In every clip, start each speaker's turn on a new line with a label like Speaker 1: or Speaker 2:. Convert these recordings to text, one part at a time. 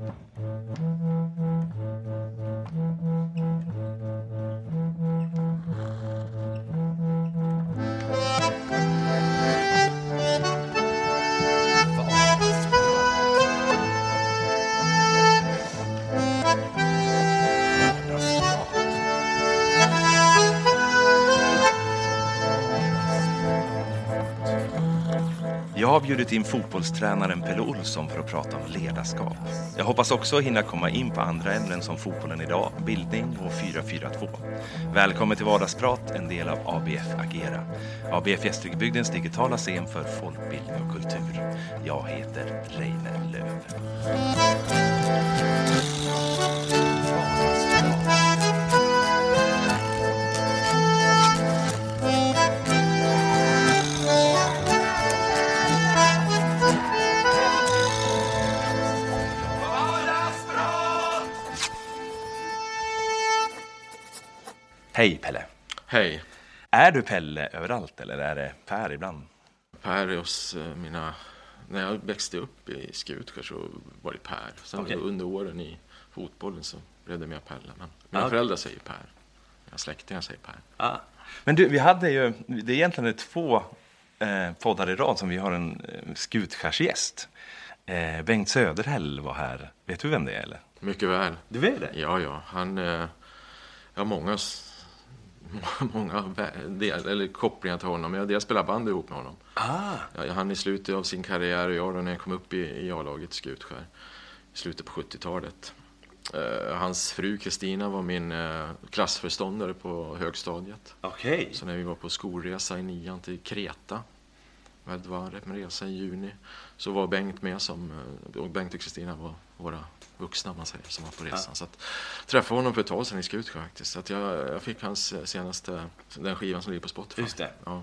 Speaker 1: Mm-hmm. Bjudit in fotbollstränaren Pelle Olsson för att prata om ledarskap. Jag hoppas också hinna komma in på andra ämnen som fotbollen idag, bildning och 4-4-2. Välkommen till Vardagsprat, en del av ABF Agera. ABF Gästrikebygdens digitala scen för folkbildning och kultur. Jag heter Reine Löv. Hej Pelle!
Speaker 2: Hej!
Speaker 1: Är du Pelle överallt eller är det Per ibland?
Speaker 2: Per är hos eh, mina... När jag växte upp i Skutskär så var det Per. Sen
Speaker 1: Okej.
Speaker 2: under åren i fotbollen så blev det mer Pelle. Men mina
Speaker 1: Ah.
Speaker 2: föräldrar säger Per. Mina släktingar säger Per.
Speaker 1: Ja. Men du, vi hade ju, det är egentligen två eh, poddar i rad som vi har en eh, Skutskärsgäst. Eh, Bengt Söderhäll var här. Vet du vem det är eller?
Speaker 2: Mycket väl.
Speaker 1: Du vet det?
Speaker 2: Ja, ja. Han... Eh, jag har många, många del, eller kopplingar till honom. Jag, jag spelar bandy ihop med honom.
Speaker 1: Ah.
Speaker 2: Ja, han i slutet av sin karriär och jag då när jag kom upp i, i A-laget Skutskär i slutet på 70-talet. Eh, hans fru Kristina var min eh, klassförståndare på högstadiet.
Speaker 1: Okej.
Speaker 2: Så när vi var på skolresa i nian till Kreta, det var en resa i juni, så var Bengt med som, eh, och Bengt och Kristina var våra vuxna man säger, som var på resan. Så att, träffade honom för ett tag sedan i Skutskär faktiskt. Så att jag, jag fick hans senaste, den skivan som ligger på Spotify.
Speaker 1: Just det.
Speaker 2: Ja.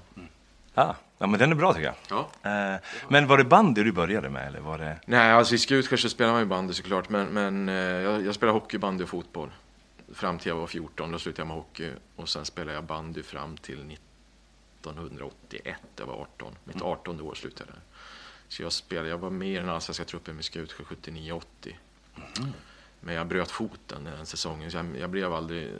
Speaker 1: Ah. Ja, men den är bra tycker jag.
Speaker 2: ja.
Speaker 1: Eh, men var det bandy du började med eller var det?
Speaker 2: Nej, alltså i Skutskär så spelar man ju bandy såklart, men, men eh, jag, jag spelar hockey, bandy och fotboll. Fram till jag var 14, då slutade jag med hockey och sen spelade jag bandy fram till 1981, jag var 18. Mitt 18 år slutade jag där. Så jag spelade, jag var med i den allsvenska truppen med Skutskär 79-80. Men jag bröt foten den säsongen, så jag, jag blev aldrig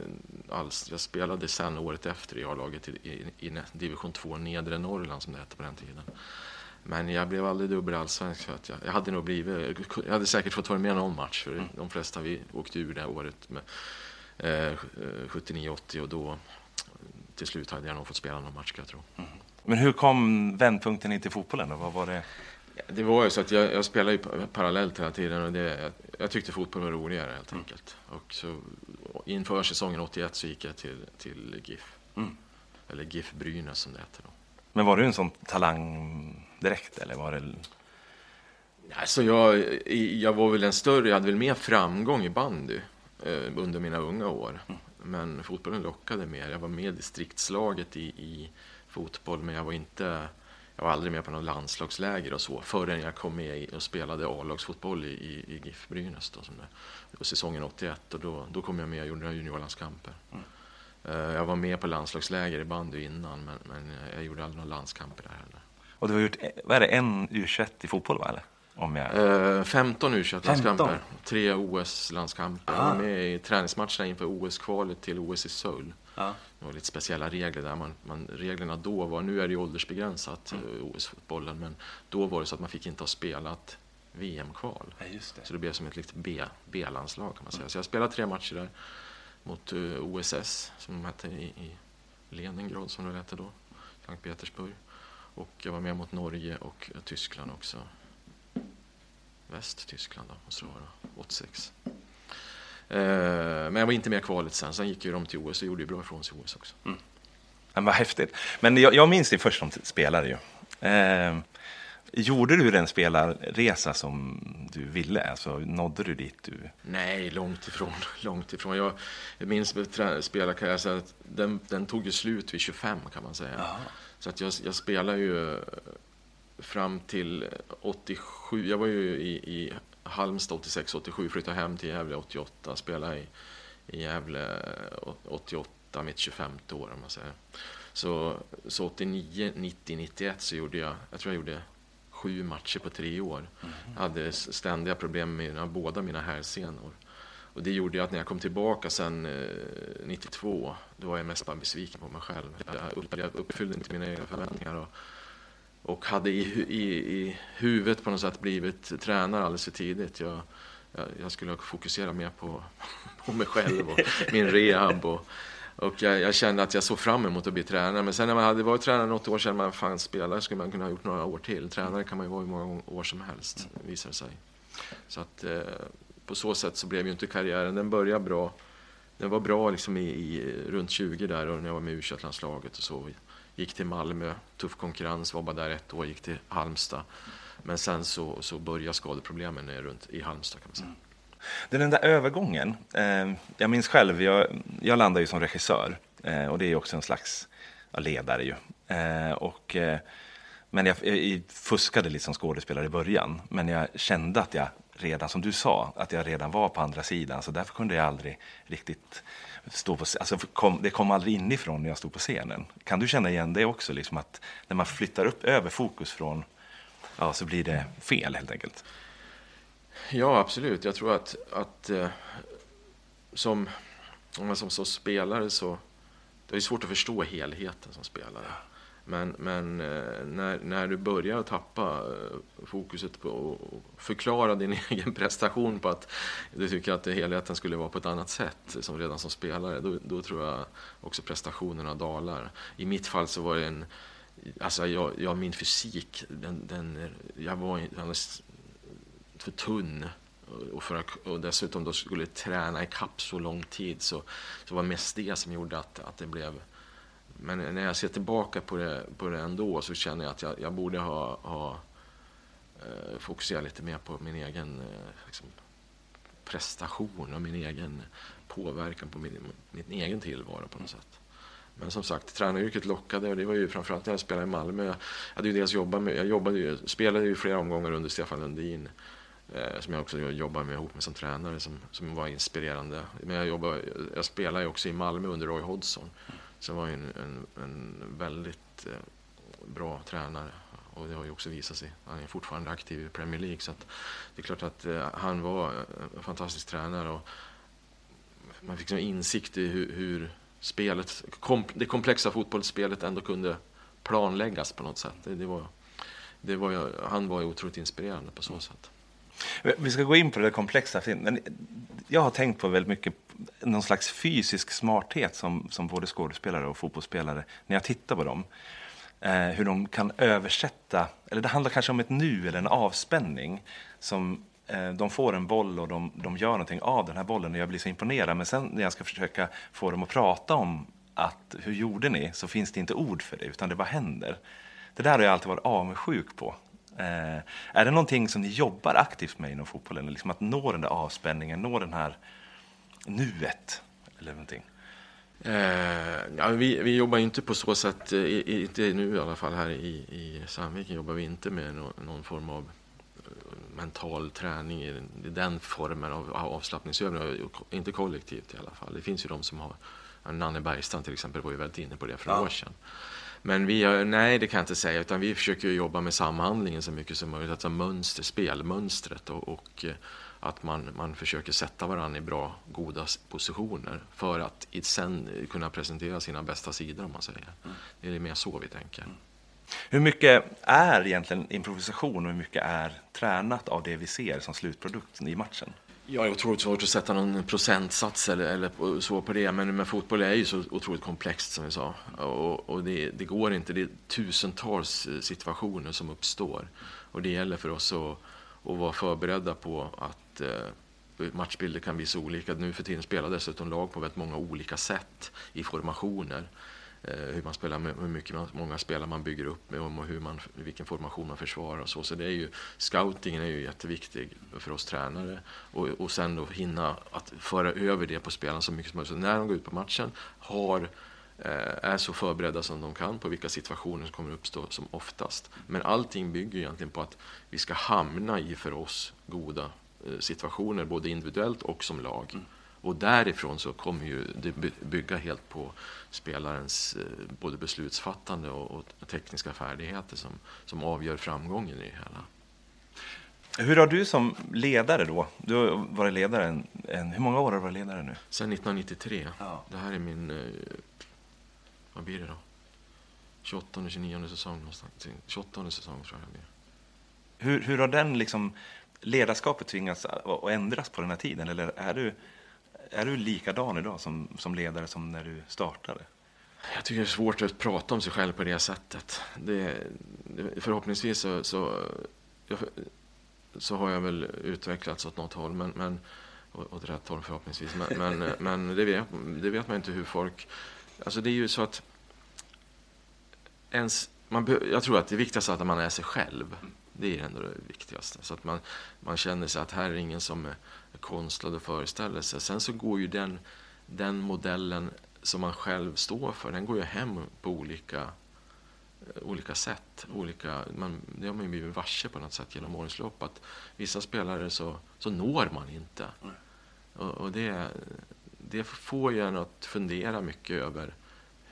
Speaker 2: alls, jag spelade sen året efter i A-laget i, i, i division 2 nedre Norrland som det hette på den tiden. Men jag blev aldrig dubbel allsvensk för att jag, jag hade nog blivit, jag hade säkert fått vara med någon match för de flesta vi åkte ur det året med eh, 79-80 och då till slut hade jag nog fått spela någon match jag tro.
Speaker 1: Men hur kom vändpunkten in till fotbollen då? Vad var det?
Speaker 2: Det var ju så att jag, jag spelade ju pa- parallellt hela tiden och det, jag, jag tyckte fotboll var roligare helt enkelt. Och så inför säsongen 81 så gick jag till, till GIF.
Speaker 1: Mm.
Speaker 2: Eller GIF Brynäs som det heter då.
Speaker 1: Men var du en sån talang direkt eller var det?
Speaker 2: Alltså jag, jag var väl en större, jag hade väl mer framgång i bandy eh, under mina unga år. Men fotbollen lockade mer. Jag var med i distriktslaget i, i fotboll, men jag var inte, jag var aldrig med på någon landslagsläger och så förrän jag kom med och spelade A-lagsfotboll i, i, i GIF Brynäs då, som det, säsongen 81 och då, då kom jag med och gjorde några juniorlandskamper. Eh, jag var med på landslagsläger i bandy innan, men, men jag gjorde aldrig några landskamper där heller.
Speaker 1: Och du har gjort, vad är det, en u i fotboll va eller? Om jag...
Speaker 2: Eh, 15 u
Speaker 1: 15?
Speaker 2: landskamper tre OS-landskamper. Jag
Speaker 1: Ah.
Speaker 2: var med i träningsmatcherna inför OS-kvalet till OS i Seoul.
Speaker 1: Ja.
Speaker 2: Det var lite speciella regler där. Man, man, reglerna då var, nu är det ju åldersbegränsat,
Speaker 1: Mm.
Speaker 2: eh, OS-fotbollen, men då var det så att man fick inte ha spelat VM-kval.
Speaker 1: Ja, det.
Speaker 2: Så det blev som ett litet B- B-landslag kan man säga. Så jag spelade tre matcher där mot eh, OSS, som de hette i, i Leningrad, som det hette då, Sankt Petersburg. Och jag var med mot Norge och eh, Tyskland också. Västtyskland då, måste det vara, 86. Eh, men jag var inte med i kvalet sen. Sen gick ju de till OS och gjorde ju bra ifrån sig i OS också.
Speaker 1: Men vad häftigt. Men jag, jag minns dig först som spelare ju. Eh, gjorde du den spelarresa som du ville? Alltså, nådde du dit du...
Speaker 2: Nej, långt ifrån. Långt ifrån. Jag, minns med trä- spelarkarriär, så att den, den tog ju slut vid 25 kan man säga. Så att jag, jag spelade ju fram till 87. Jag var ju i, i Halmstad 86, 87, flyttade hem till Gävle 88, spelade i, i Gävle eh, 88, mitt 25 år om man säger. Så, så 89, 90, 91 så gjorde jag, jag tror jag gjorde sju matcher på tre år. Mm. hade ständiga problem med mina, båda mina hälsenor. Och det gjorde att när jag kom tillbaka sen eh, 92, då var jag mest bara besviken på mig själv. Jag, jag uppfyllde inte mina egna förväntningar. Och, och hade i, i, i huvudet på något sätt blivit tränare alldeles för tidigt. Jag, jag, jag skulle fokusera mer på, på mig själv och min rehab. Och, och jag, jag, kände att jag såg fram emot att bli tränare. Men sen när man hade varit tränare något år kände man fan spelare skulle man kunna ha gjort några år till. Tränare kan man ju vara hur många år som helst, visar det sig. Så att eh, på så sätt så blev ju inte karriären, den började bra. Den var bra liksom i, i runt 20 där och när jag var med i u landslaget och så. Gick till Malmö, tuff konkurrens, var bara där ett år, gick till Halmstad. Men sen så, så började skadeproblemen runt i Halmstad kan man säga. Mm.
Speaker 1: Den där övergången, eh, jag minns själv, jag, jag landade ju som regissör eh, och det är ju också en slags ja, ledare ju. Eh, och, eh, men jag, jag, fuskade lite som skådespelare i början, men jag kände att jag redan, som du sa, att jag redan var på andra sidan, så därför kunde jag aldrig riktigt stå på alltså kom, Det kom aldrig inifrån när jag stod på scenen. Kan du känna igen det också, liksom att när man flyttar upp över fokus från, ja, så blir det fel helt enkelt?
Speaker 2: Ja, absolut. Jag tror att, att eh, som, som, som spelare så det är svårt att förstå helheten som spelare. Men, men eh, när, när du börjar tappa eh, fokuset på att förklara din egen prestation på att du tycker att helheten skulle vara på ett annat sätt som redan som spelare, då, då tror jag också prestationerna dalar. I mitt fall så var det en Alltså jag, jag min fysik, den, den, jag var alldeles för tunn och, för att, och dessutom då skulle träna i kapp så lång tid så, så var mest det som gjorde att, att det blev men när jag ser tillbaka på det, på det ändå så känner jag att jag, jag borde ha, ha eh, fokuserat lite mer på min egen eh, liksom, prestation och min egen påverkan på min, min egen tillvaro på något sätt. Men som sagt, tränaryrket lockade och det var ju framförallt när jag spelade i Malmö. Jag hade ju dels jobbat med, jag jobbade ju, spelade ju flera omgångar under Stefan Lundin eh, som jag också jobbade med ihop med som tränare som, som var inspirerande. Men jag, jobbade, jag spelade ju också i Malmö under Roy Hodgson så var ju en, en, en väldigt eh, bra tränare. Och det har ju också visat sig. Han är fortfarande aktiv i Premier League. Så det är klart att eh, han var eh, en fantastisk tränare. Och man fick en insikt i hur, hur spelet, kom, det komplexa fotbollsspelet ändå kunde planläggas på något sätt. Det, det var, det var han var ju otroligt inspirerande på så sätt.
Speaker 1: Vi ska gå in på det komplexa. Men jag har tänkt på väldigt mycket någon slags fysisk smarthet som, som både skådespelare och fotbollsspelare när jag tittar på dem. Eh, hur de kan översätta, eller det handlar kanske om ett nu eller en avspänning. Som, eh, de får en boll och de, de gör någonting av den här bollen och jag blir så imponerad. Men sen när jag ska försöka få dem att prata om att hur gjorde ni? Så finns det inte ord för det, utan det bara händer. Det där har jag alltid varit avundsjuk på. Eh, är det någonting som ni jobbar aktivt med inom fotbollen? Liksom att nå den där avspänningen, nå den här nuet? Eller någonting?
Speaker 2: Eh, ja, vi, vi jobbar inte på så sätt, i, inte nu i alla fall här i, i Sandviken jobbar vi inte med no, någon form av eh, mental träning i den, den formen av avslappningsövningar, inte kollektivt i alla fall. Det finns ju de som har, Nanne Bergstrand till exempel var ju väldigt inne på det för några ja. år sedan. Men vi har, nej, det kan jag inte säga, utan vi försöker jobba med samhandlingen så mycket som möjligt, alltså mönster, spelmönstret och, och eh, att man, man försöker sätta varandra i bra, goda positioner för att sen kunna presentera sina bästa sidor om man säger. Mm. Det är mer så vi tänker. Mm.
Speaker 1: Hur mycket är egentligen improvisation och hur mycket är tränat av det vi ser som slutprodukten i matchen?
Speaker 2: Ja, det är otroligt svårt att sätta någon procentsats eller, eller så på det, men, men fotboll är ju så otroligt komplext som vi sa. Och, och det, det, går inte, det är tusentals eh, situationer som uppstår. Och det gäller för oss att, att vara förberedda på att eh, matchbilder kan bli så olika. Nu för tiden spelar dessutom lag på väldigt många olika sätt i formationer. Eh, hur man spelar, hur mycket man, många spelare man bygger upp med och hur man, vilken formation man försvarar och så. Så det är ju, scoutingen är ju jätteviktig för oss tränare och, och sen då hinna att föra över det på spelarna så mycket som möjligt. Så när de går ut på matchen har eh, är så förberedda som de kan på vilka situationer som kommer uppstå som oftast. Men allting bygger egentligen på att vi ska hamna i för oss goda eh, situationer, både individuellt och som lag. Mm. Och därifrån så kommer ju det bygga helt på spelarens eh, både beslutsfattande och, och tekniska färdigheter som, som avgör framgången i det hela.
Speaker 1: Hur har du som ledare då, du har varit ledare en, en hur många år har du varit ledare nu?
Speaker 2: Sedan 1993. Ja. Det här är min, eh, vad blir det då? 28 29 säsong någonstans. 28 säsong tror jag det blir.
Speaker 1: Hur, hur har den liksom, ledarskapet tvingats att ändras på den här tiden? Eller är du, är du likadan idag som, som ledare som när du startade?
Speaker 2: Jag tycker det är svårt att prata om sig själv på det sättet. Det, förhoppningsvis så, så, så har jag väl utvecklats åt något håll, men, men, åt rätt håll förhoppningsvis. Men, men, men det, vet, det vet man inte hur folk... Alltså det är ju så att ens, man, jag tror att det viktigaste är att man är sig själv. Det är ändå det viktigaste. Så att man, man känner sig att här är ingen som är konstlad och föreställer sig. Sen så går ju den, den modellen som man själv står för, den går ju hem på olika, olika sätt. Olika, man, det har man ju blivit varse på något sätt genom årens lopp. Att vissa spelare så, så når man inte. Och, och det, det får ju en att fundera mycket över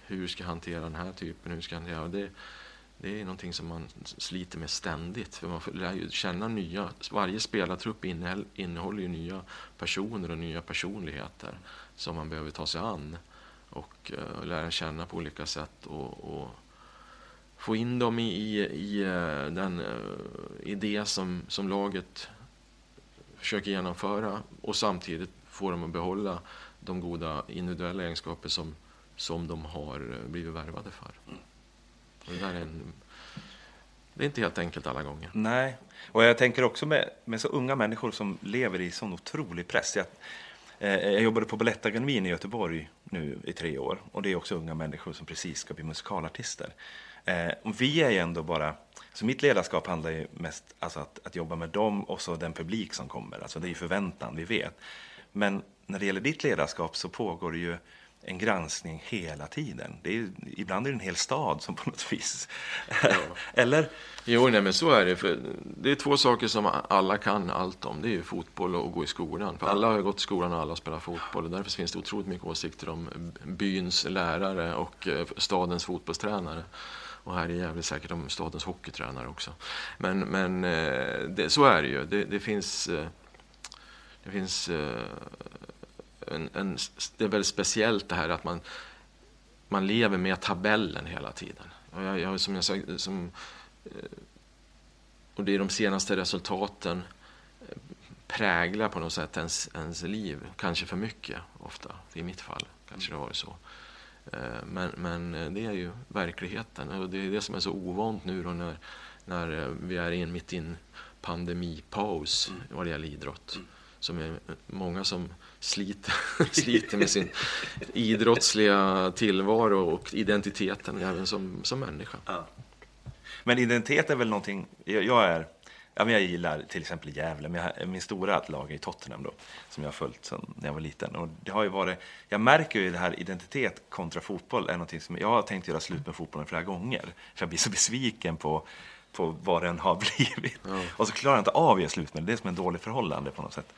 Speaker 2: hur ska jag hantera den här typen, hur ska jag hantera det. Det är någonting som man sliter med ständigt. För man lär ju känna nya, varje spelartrupp innehåller ju nya personer och nya personligheter som man behöver ta sig an och eh, lära känna på olika sätt och, och få in dem i, i, i eh, den eh, idé som, som laget försöker genomföra och samtidigt få dem att behålla de goda individuella egenskaper som som de har blivit värvade för. Och det, där är en, det är inte helt enkelt alla gånger.
Speaker 1: Nej, och jag tänker också med, med så unga människor som lever i sån otrolig press. Jag, eh, jag jobbade på Balettakademin i Göteborg nu i tre år och det är också unga människor som precis ska bli musikalartister. Eh, och vi är ju ändå bara, så mitt ledarskap handlar ju mest alltså att, att jobba med dem och så den publik som kommer. Alltså det är ju förväntan, vi vet. Men när det gäller ditt ledarskap så pågår det ju en granskning hela tiden. Det är, ibland är det en hel stad som på något vis... Ja. Eller?
Speaker 2: Jo, nej, men så är det. För det är två saker som alla kan allt om. Det är fotboll och gå i skolan. För alla har gått i skolan och alla spelar fotboll. Och därför finns det otroligt mycket åsikter om byns lärare och eh, stadens fotbollstränare. Och här i Gävle säkert om stadens hockeytränare också. Men, men eh, det, så är det ju. Det, det finns... Eh, det finns en, en, det är väldigt speciellt det här att man, man lever med tabellen hela tiden. Och, jag, jag, som jag sagt, som, eh, och det är de senaste resultaten eh, präglar på något sätt ens, ens liv. Kanske för mycket ofta, i mitt fall kanske det varit så. Eh, men, men det är ju verkligheten och det är det som är så ovant nu då när, när vi är in, mitt i en pandemipaus mm. vad det gäller idrott. Mm. Som är många som sliter, sliter med sin idrottsliga tillvaro och identiteten även som, som människa. Ja.
Speaker 1: Men identitet är väl någonting, jag, jag är Ja, men jag gillar till exempel Gävle, men jag, min stora lag är Tottenham då, som jag har följt sedan jag var liten. Och det har ju varit, jag märker ju det här identitet kontra fotboll är någonting som jag har tänkt göra slut med fotbollen flera gånger. För jag blir så besviken på, på vad den har blivit. Ja. Och så klarar jag inte av att göra slut med det. Det är som en dålig förhållande på något sätt.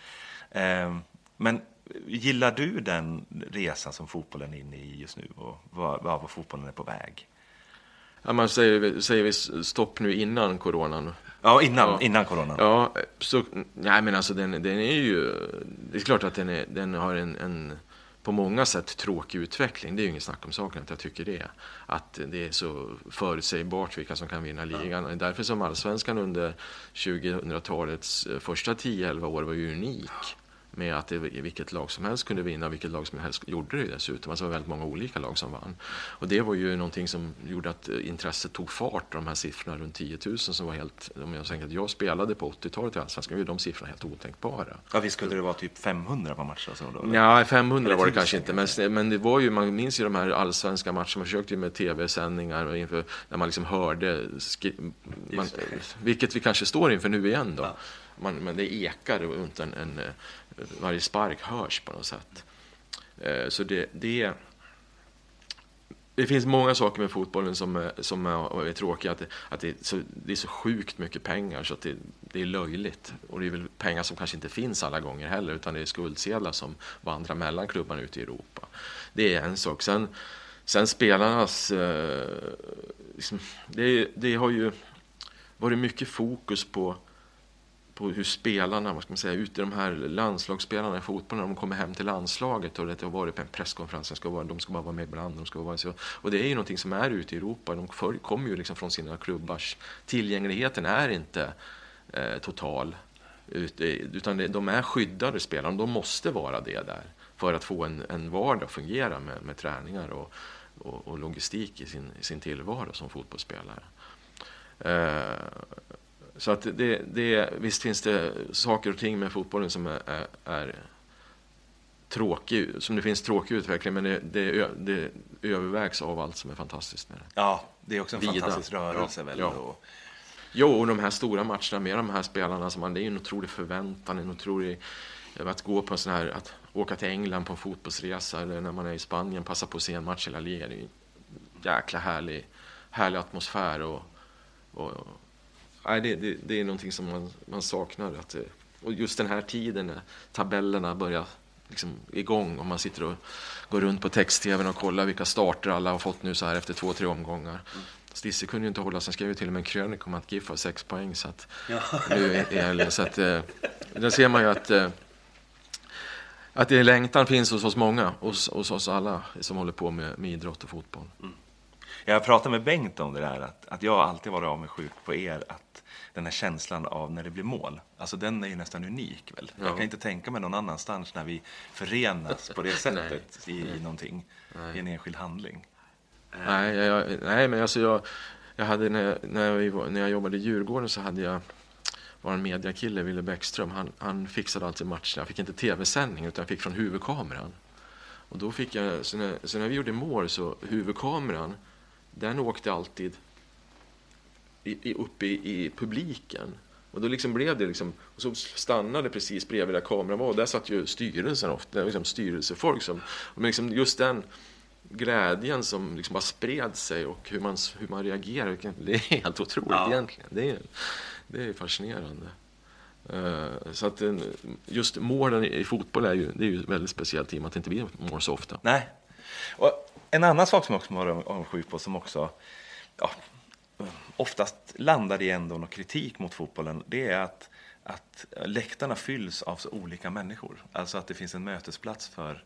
Speaker 1: Um, men gillar du den resan som fotbollen är inne i just nu och var, var fotbollen är på väg?
Speaker 2: Ja, man säger, säger vi stopp nu innan coronan?
Speaker 1: Ja, innan, ja. innan coronan.
Speaker 2: Ja, så, nej men alltså den, den är ju, det är klart att den, är, den har en, en på många sätt tråkig utveckling. Det är ju inget snack om saken att jag tycker det. Att det är så förutsägbart vilka som kan vinna ligan. Ja. Därför som allsvenskan under 2000-talets första 10-11 år var ju unik med att det, vilket lag som helst kunde vinna, vilket lag som helst gjorde det dessutom. Alltså det var väldigt många olika lag som vann. Och det var ju någonting som gjorde att eh, intresset tog fart, de här siffrorna runt 10 000 som var helt, om jag tänker att jag spelade på 80-talet i Allsvenskan, var de siffrorna helt otänkbara.
Speaker 1: Ja, visst skulle det vara typ 500 på matcher? Så
Speaker 2: då, ja, 500 var det kanske inte, men, men det var ju, man minns ju de här allsvenska matcherna, man försökte ju med tv-sändningar och inför, där man liksom hörde, man, vilket vi kanske står inför nu igen då. Ja. Man, men det ekar runt en, en, varje spark hörs på något sätt. Eh, så det, det det finns många saker med fotbollen eh, som är, som är, tråkiga. Att, det, att det, är så, det är så sjukt mycket pengar så att det, det, är löjligt. Och det är väl pengar som kanske inte finns alla gånger heller utan det är skuldsedlar som vandrar mellan klubbarna ute i Europa. Det är en sak. Sen, sen spelarnas... Eh, liksom, det, det har ju varit mycket fokus på på hur spelarna, vad ska man säga, ute de här landslagsspelarna i fotboll när de kommer hem till landslaget och det har varit på en presskonferens, de ska, vara, de ska bara vara med ibland, de ska vara så. Och det är ju någonting som är ute i Europa, de kommer ju liksom från sina klubbars, tillgängligheten är inte eh, total, utan de är skyddade spelare, de måste vara det där för att få en, en vardag att fungera med, med träningar och, och, och logistik i sin, i sin tillvaro som fotbollsspelare. Eh, så att det, det, visst finns det saker och ting med fotbollen som är, är, är tråkig, som det finns tråkig utveckling, men det, det, det, övervägs av allt som är fantastiskt med det.
Speaker 1: Ja, det är också en Vida. fantastisk rörelse. Ja, väl, ja. Och...
Speaker 2: Jo, och de här stora matcherna med de här spelarna, som man, det är en otrolig förväntan, en otrolig... Att gå på en sån här, att åka till England på en fotbollsresa eller när man är i Spanien, passa på att se en match i La Liga. Det är en jäkla härlig, härlig atmosfär och, och nej, det, det, det, är någonting som man, man saknar. Att, och just den här tiden när tabellerna börjar liksom igång och man sitter och går runt på text-tvn och kollar vilka starter alla har fått nu så här efter två, tre omgångar. Stisse kunde ju inte hålla han skrev ju till och med en krönika om att GIF har sex poäng så att, ja. nu i helgen. Så att, eh, där ser man ju att, eh, att det längtan finns hos oss många, hos, hos oss alla som håller på med, med idrott och fotboll. Mm.
Speaker 1: Jag pratade med Bengt om det där, att, att jag alltid varit avundsjuk på er, att den här känslan av när det blir mål, alltså den är ju nästan unik väl? Ja. Jag kan inte tänka mig någon annanstans när vi förenas på det sättet nej. i, någonting, nej. i en enskild handling.
Speaker 2: Nej, jag, nej men alltså jag, jag hade när, när, jag, när jag jobbade i Djurgården så hade jag var en mediakille, Wille Bäckström, han, han fixade alltid matcherna. Jag fick inte tv-sändning utan jag fick från huvudkameran. Och då fick jag, så när, så när vi gjorde mål så huvudkameran den åkte alltid i, uppe i, i, publiken. Och då liksom blev det liksom, och så stannade precis bredvid där kameran var och där satt ju styrelsen ofta, liksom styrelsefolk som, men liksom just den glädjen som liksom bara spred sig och hur man, hur man reagerar, det är helt otroligt ja. egentligen. Det är, det är fascinerande. Uh, så att just målen i fotboll är ju, det är ju väldigt speciellt i och med att det inte blir mål så ofta.
Speaker 1: Nej. Och en annan sak som jag också var avundsjuk på som också ja, oftast landar i ändå någon kritik mot fotbollen, det är att, att läktarna fylls av så olika människor. Alltså att det finns en mötesplats för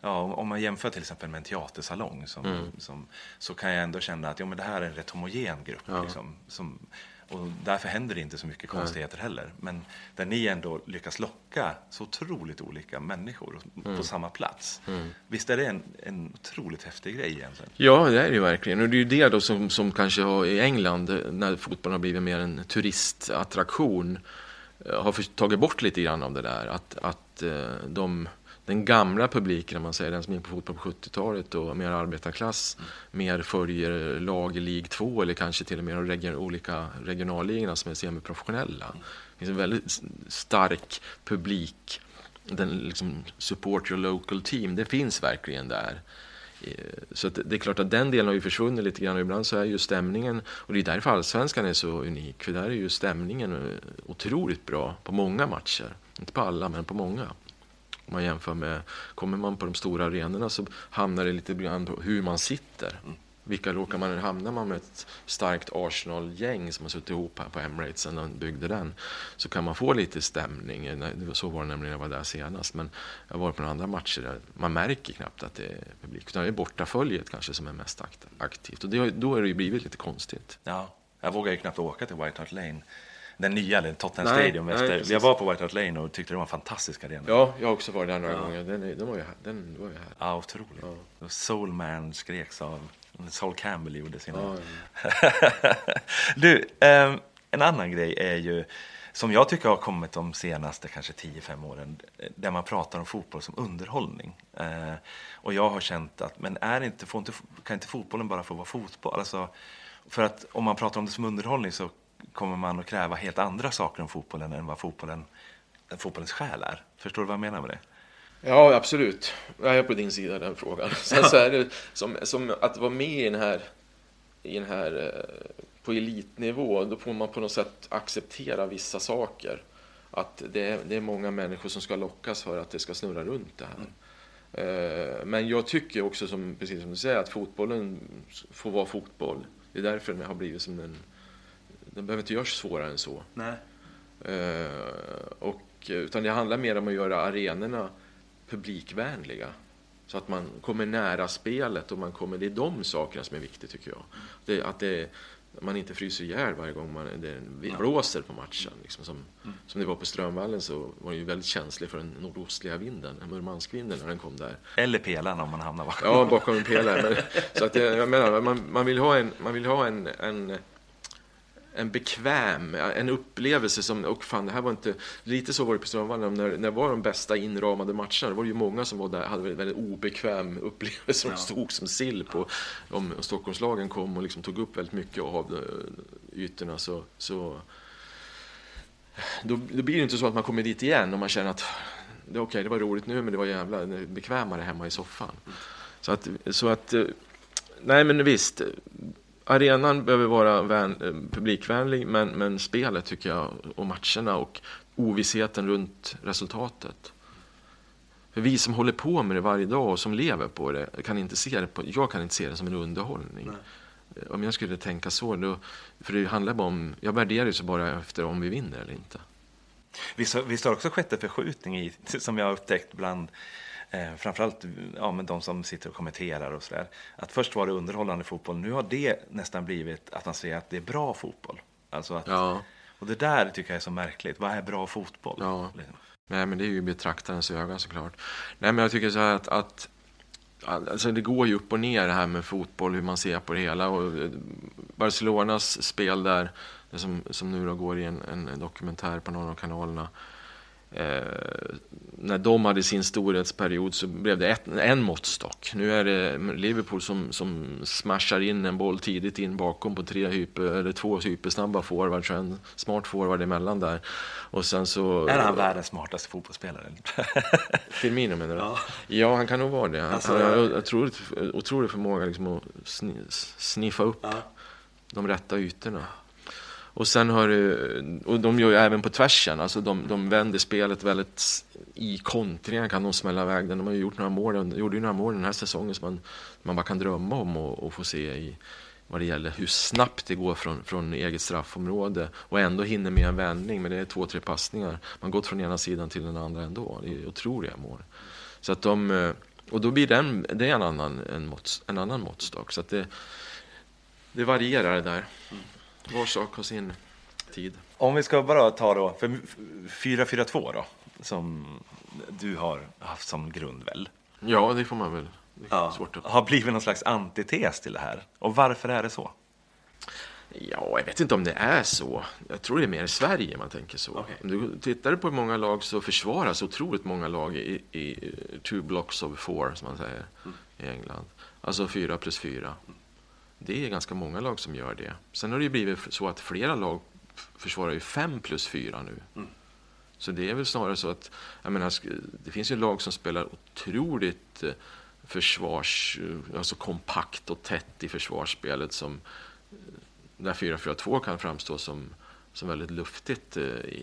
Speaker 1: Ja, om man jämför till exempel med en teatersalong som, mm. som, så kan jag ändå känna att ja, men det här är en rätt homogen grupp. Ja. Liksom, som, och därför händer det inte så mycket konstigheter heller. Men där ni ändå lyckas locka så otroligt olika människor mm. på samma plats. Mm. Visst är det en, en otroligt häftig grej egentligen?
Speaker 2: Ja, det är det ju verkligen. Och det är ju det då som, som kanske har i England, när fotbollen har blivit mer en turistattraktion, eh, har tagit bort lite grann av det där. Att, att eh, de den gamla publiken, man säger, den som gick på fotboll på 70-talet och mer arbetarklass, mm. mer följer lag i League 2 eller kanske till och med de region, olika regionalligorna som är semiprofessionella. Mm. Det finns en väldigt stark publik, den liksom support your local team, det finns verkligen där. Eh, så det är klart att den delen har ju försvunnit lite grann och ibland så är ju stämningen, och det är därför allsvenskan är så unik, för där är ju stämningen eh, otroligt bra på många matcher. Inte på alla, men på många. Om man jämför med, kommer man på de stora arenorna så hamnar det lite grann på hur man sitter. Mm. Vilka råkar man, hamnar man med ett starkt Arsenal-gäng som har suttit ihop här på Emirates sen de byggde den, så kan man få lite stämning. Så var det nämligen när jag var där senast. Men jag har varit på några andra matcher där man märker knappt att det är publik. Utan det är bortaföljet kanske som är mest aktivt. Och det, då har det ju blivit lite konstigt.
Speaker 1: Ja, jag vågar ju knappt åka till White Hart Lane den nya, eller Tottenham nej, Stadium. Efter, nej, jag var på White Hart Lane och tyckte det var en fantastisk arena.
Speaker 2: Ja, jag har också varit där några ja. gånger. Den, den, var ju, den var ju här.
Speaker 1: Ja, otroligt. Ja. Soulman skreks av Sol Campbell gjorde sina... Ja, ja. du, eh, en annan grej är ju som jag tycker har kommit de senaste kanske 10-5 åren, där man pratar om fotboll som underhållning. Eh, och jag har känt att, men är inte, inte, kan inte fotbollen bara få vara fotboll? Alltså, för att om man pratar om det som underhållning så kommer man att kräva helt andra saker om fotbollen än vad fotbollen, fotbollens själ är. Förstår du vad jag menar med det?
Speaker 2: Ja, absolut. Jag är på din sida i den frågan. Sen så är det som, som att vara med i den här, i den här eh, på elitnivå, då får man på något sätt acceptera vissa saker. Att det är, det är många människor som ska lockas för att det ska snurra runt det här. Mm. Men jag tycker också, som, precis som du säger, att fotbollen får vara fotboll. Det är därför den har blivit som den... Den behöver inte göras svårare än så.
Speaker 1: Nej.
Speaker 2: Och, utan det handlar mer om att göra arenorna publikvänliga. Så att man kommer nära spelet och man kommer, det är de sakerna som är viktiga tycker jag. Det, att det, man inte fryser ihjäl varje gång man, det blåser på matchen. Liksom som, mm. som det var på Strömvallen så var det ju väldigt känslig för den nordostliga vinden, Murmanskvinden när den kom där.
Speaker 1: Eller pelaren om man hamnar bakom.
Speaker 2: Ja, bakom en pelare. så att jag, jag menar, man, man vill ha en, man vill ha en, en en bekväm, en upplevelse som, och fan det här var inte, lite så var det på Strömvallen, när, när det var de bästa inramade matcherna, det var ju många som var där, hade en väldigt obekväm upplevelse, de stod som sill på, om Stockholmslagen kom och liksom tog upp väldigt mycket av eh, ytorna så, så då, då blir det inte så att man kommer dit igen och man känner att det, okay, det var roligt nu men det var jävla bekvämare hemma i soffan. Så att, så att eh, nej men visst, arenan behöver vara vän, eh, publikvänlig, men, men spelet tycker jag, och matcherna och ovissheten runt resultatet. För vi som håller på med det varje dag och som lever på det, kan inte se det på, jag kan inte se det som en underhållning. Nej. Eh, om jag skulle tänka så, då, för det handlar bara om, jag värderar ju så bara efter om vi vinner eller inte.
Speaker 1: Visst, visst har också skett en förskjutning i, som jag har upptäckt bland eh, framförallt ja, med de som sitter och kommenterar och sådär. Att först var det underhållande fotboll, nu har det nästan blivit att man säger att det är bra fotboll. Alltså att,
Speaker 2: ja.
Speaker 1: Och det där tycker jag är så märkligt. Vad är bra fotboll?
Speaker 2: Ja. Liksom. Nej, men det är ju betraktarens öga såklart. Nej, men jag tycker så här att, att Alltså det går ju upp och ner det här med fotboll, hur man ser på det hela. Och eh, Barcelonas spel där, som, som nu då går i en, en dokumentär på någon av kanalerna, när de hade sin storhetsperiod så blev det ett, en måttstock. Nu är det Liverpool som, som smashar in en boll tidigt in bakom på tre hyper, eller två hypersnabba forwards och en smart forward emellan där. Och sen så,
Speaker 1: är han världens smartaste fotbollsspelare?
Speaker 2: Firmino menar du? Ja. ja, han kan nog vara det. Han, alltså, han har otroligt, otrolig förmåga liksom att sniffa upp ja. de rätta ytorna. Och sen har du, och de gör ju även på tvärsen, alltså de, de vänder spelet väldigt i kontringar kan de smälla iväg den. De har ju gjort några mål, de gjorde ju några mål den här säsongen som man, man bara kan drömma om och, och få se i vad det gäller hur snabbt det går från, från eget straffområde och ändå hinner med en vändning, men det är två, tre passningar. Man går från ena sidan till den andra ändå. Det är otroliga mål. Så att de, eh, och då blir den, det är en annan, en, mått, en annan måttstock. Så att det, det varierar det där. Mm. Var sak har sin tid.
Speaker 1: Om vi ska bara ta då, för 4-4-2 då, som du har haft som grund väl?
Speaker 2: Ja, det får man väl.
Speaker 1: Ja, svårt att... Har blivit någon slags antites till det här. Och varför är det så?
Speaker 2: Ja, jag vet inte om det är så. Jag tror det är mer i Sverige man tänker så. Okay. Om du tittar på många lag så försvaras otroligt många lag i, i two blocks of four, som man säger, mm. i England. Alltså fyra plus fyra. Mm. Det är ganska många lag som gör det. Sen har det ju blivit så att flera lag försvarar ju fem plus fyra nu. Mm. Så det är väl snarare så att, jag menar, det finns ju lag som spelar otroligt eh, försvars, eh, alltså kompakt och tätt i försvarsspelet som eh, där 4-4-2 kan framstå som, som väldigt luftigt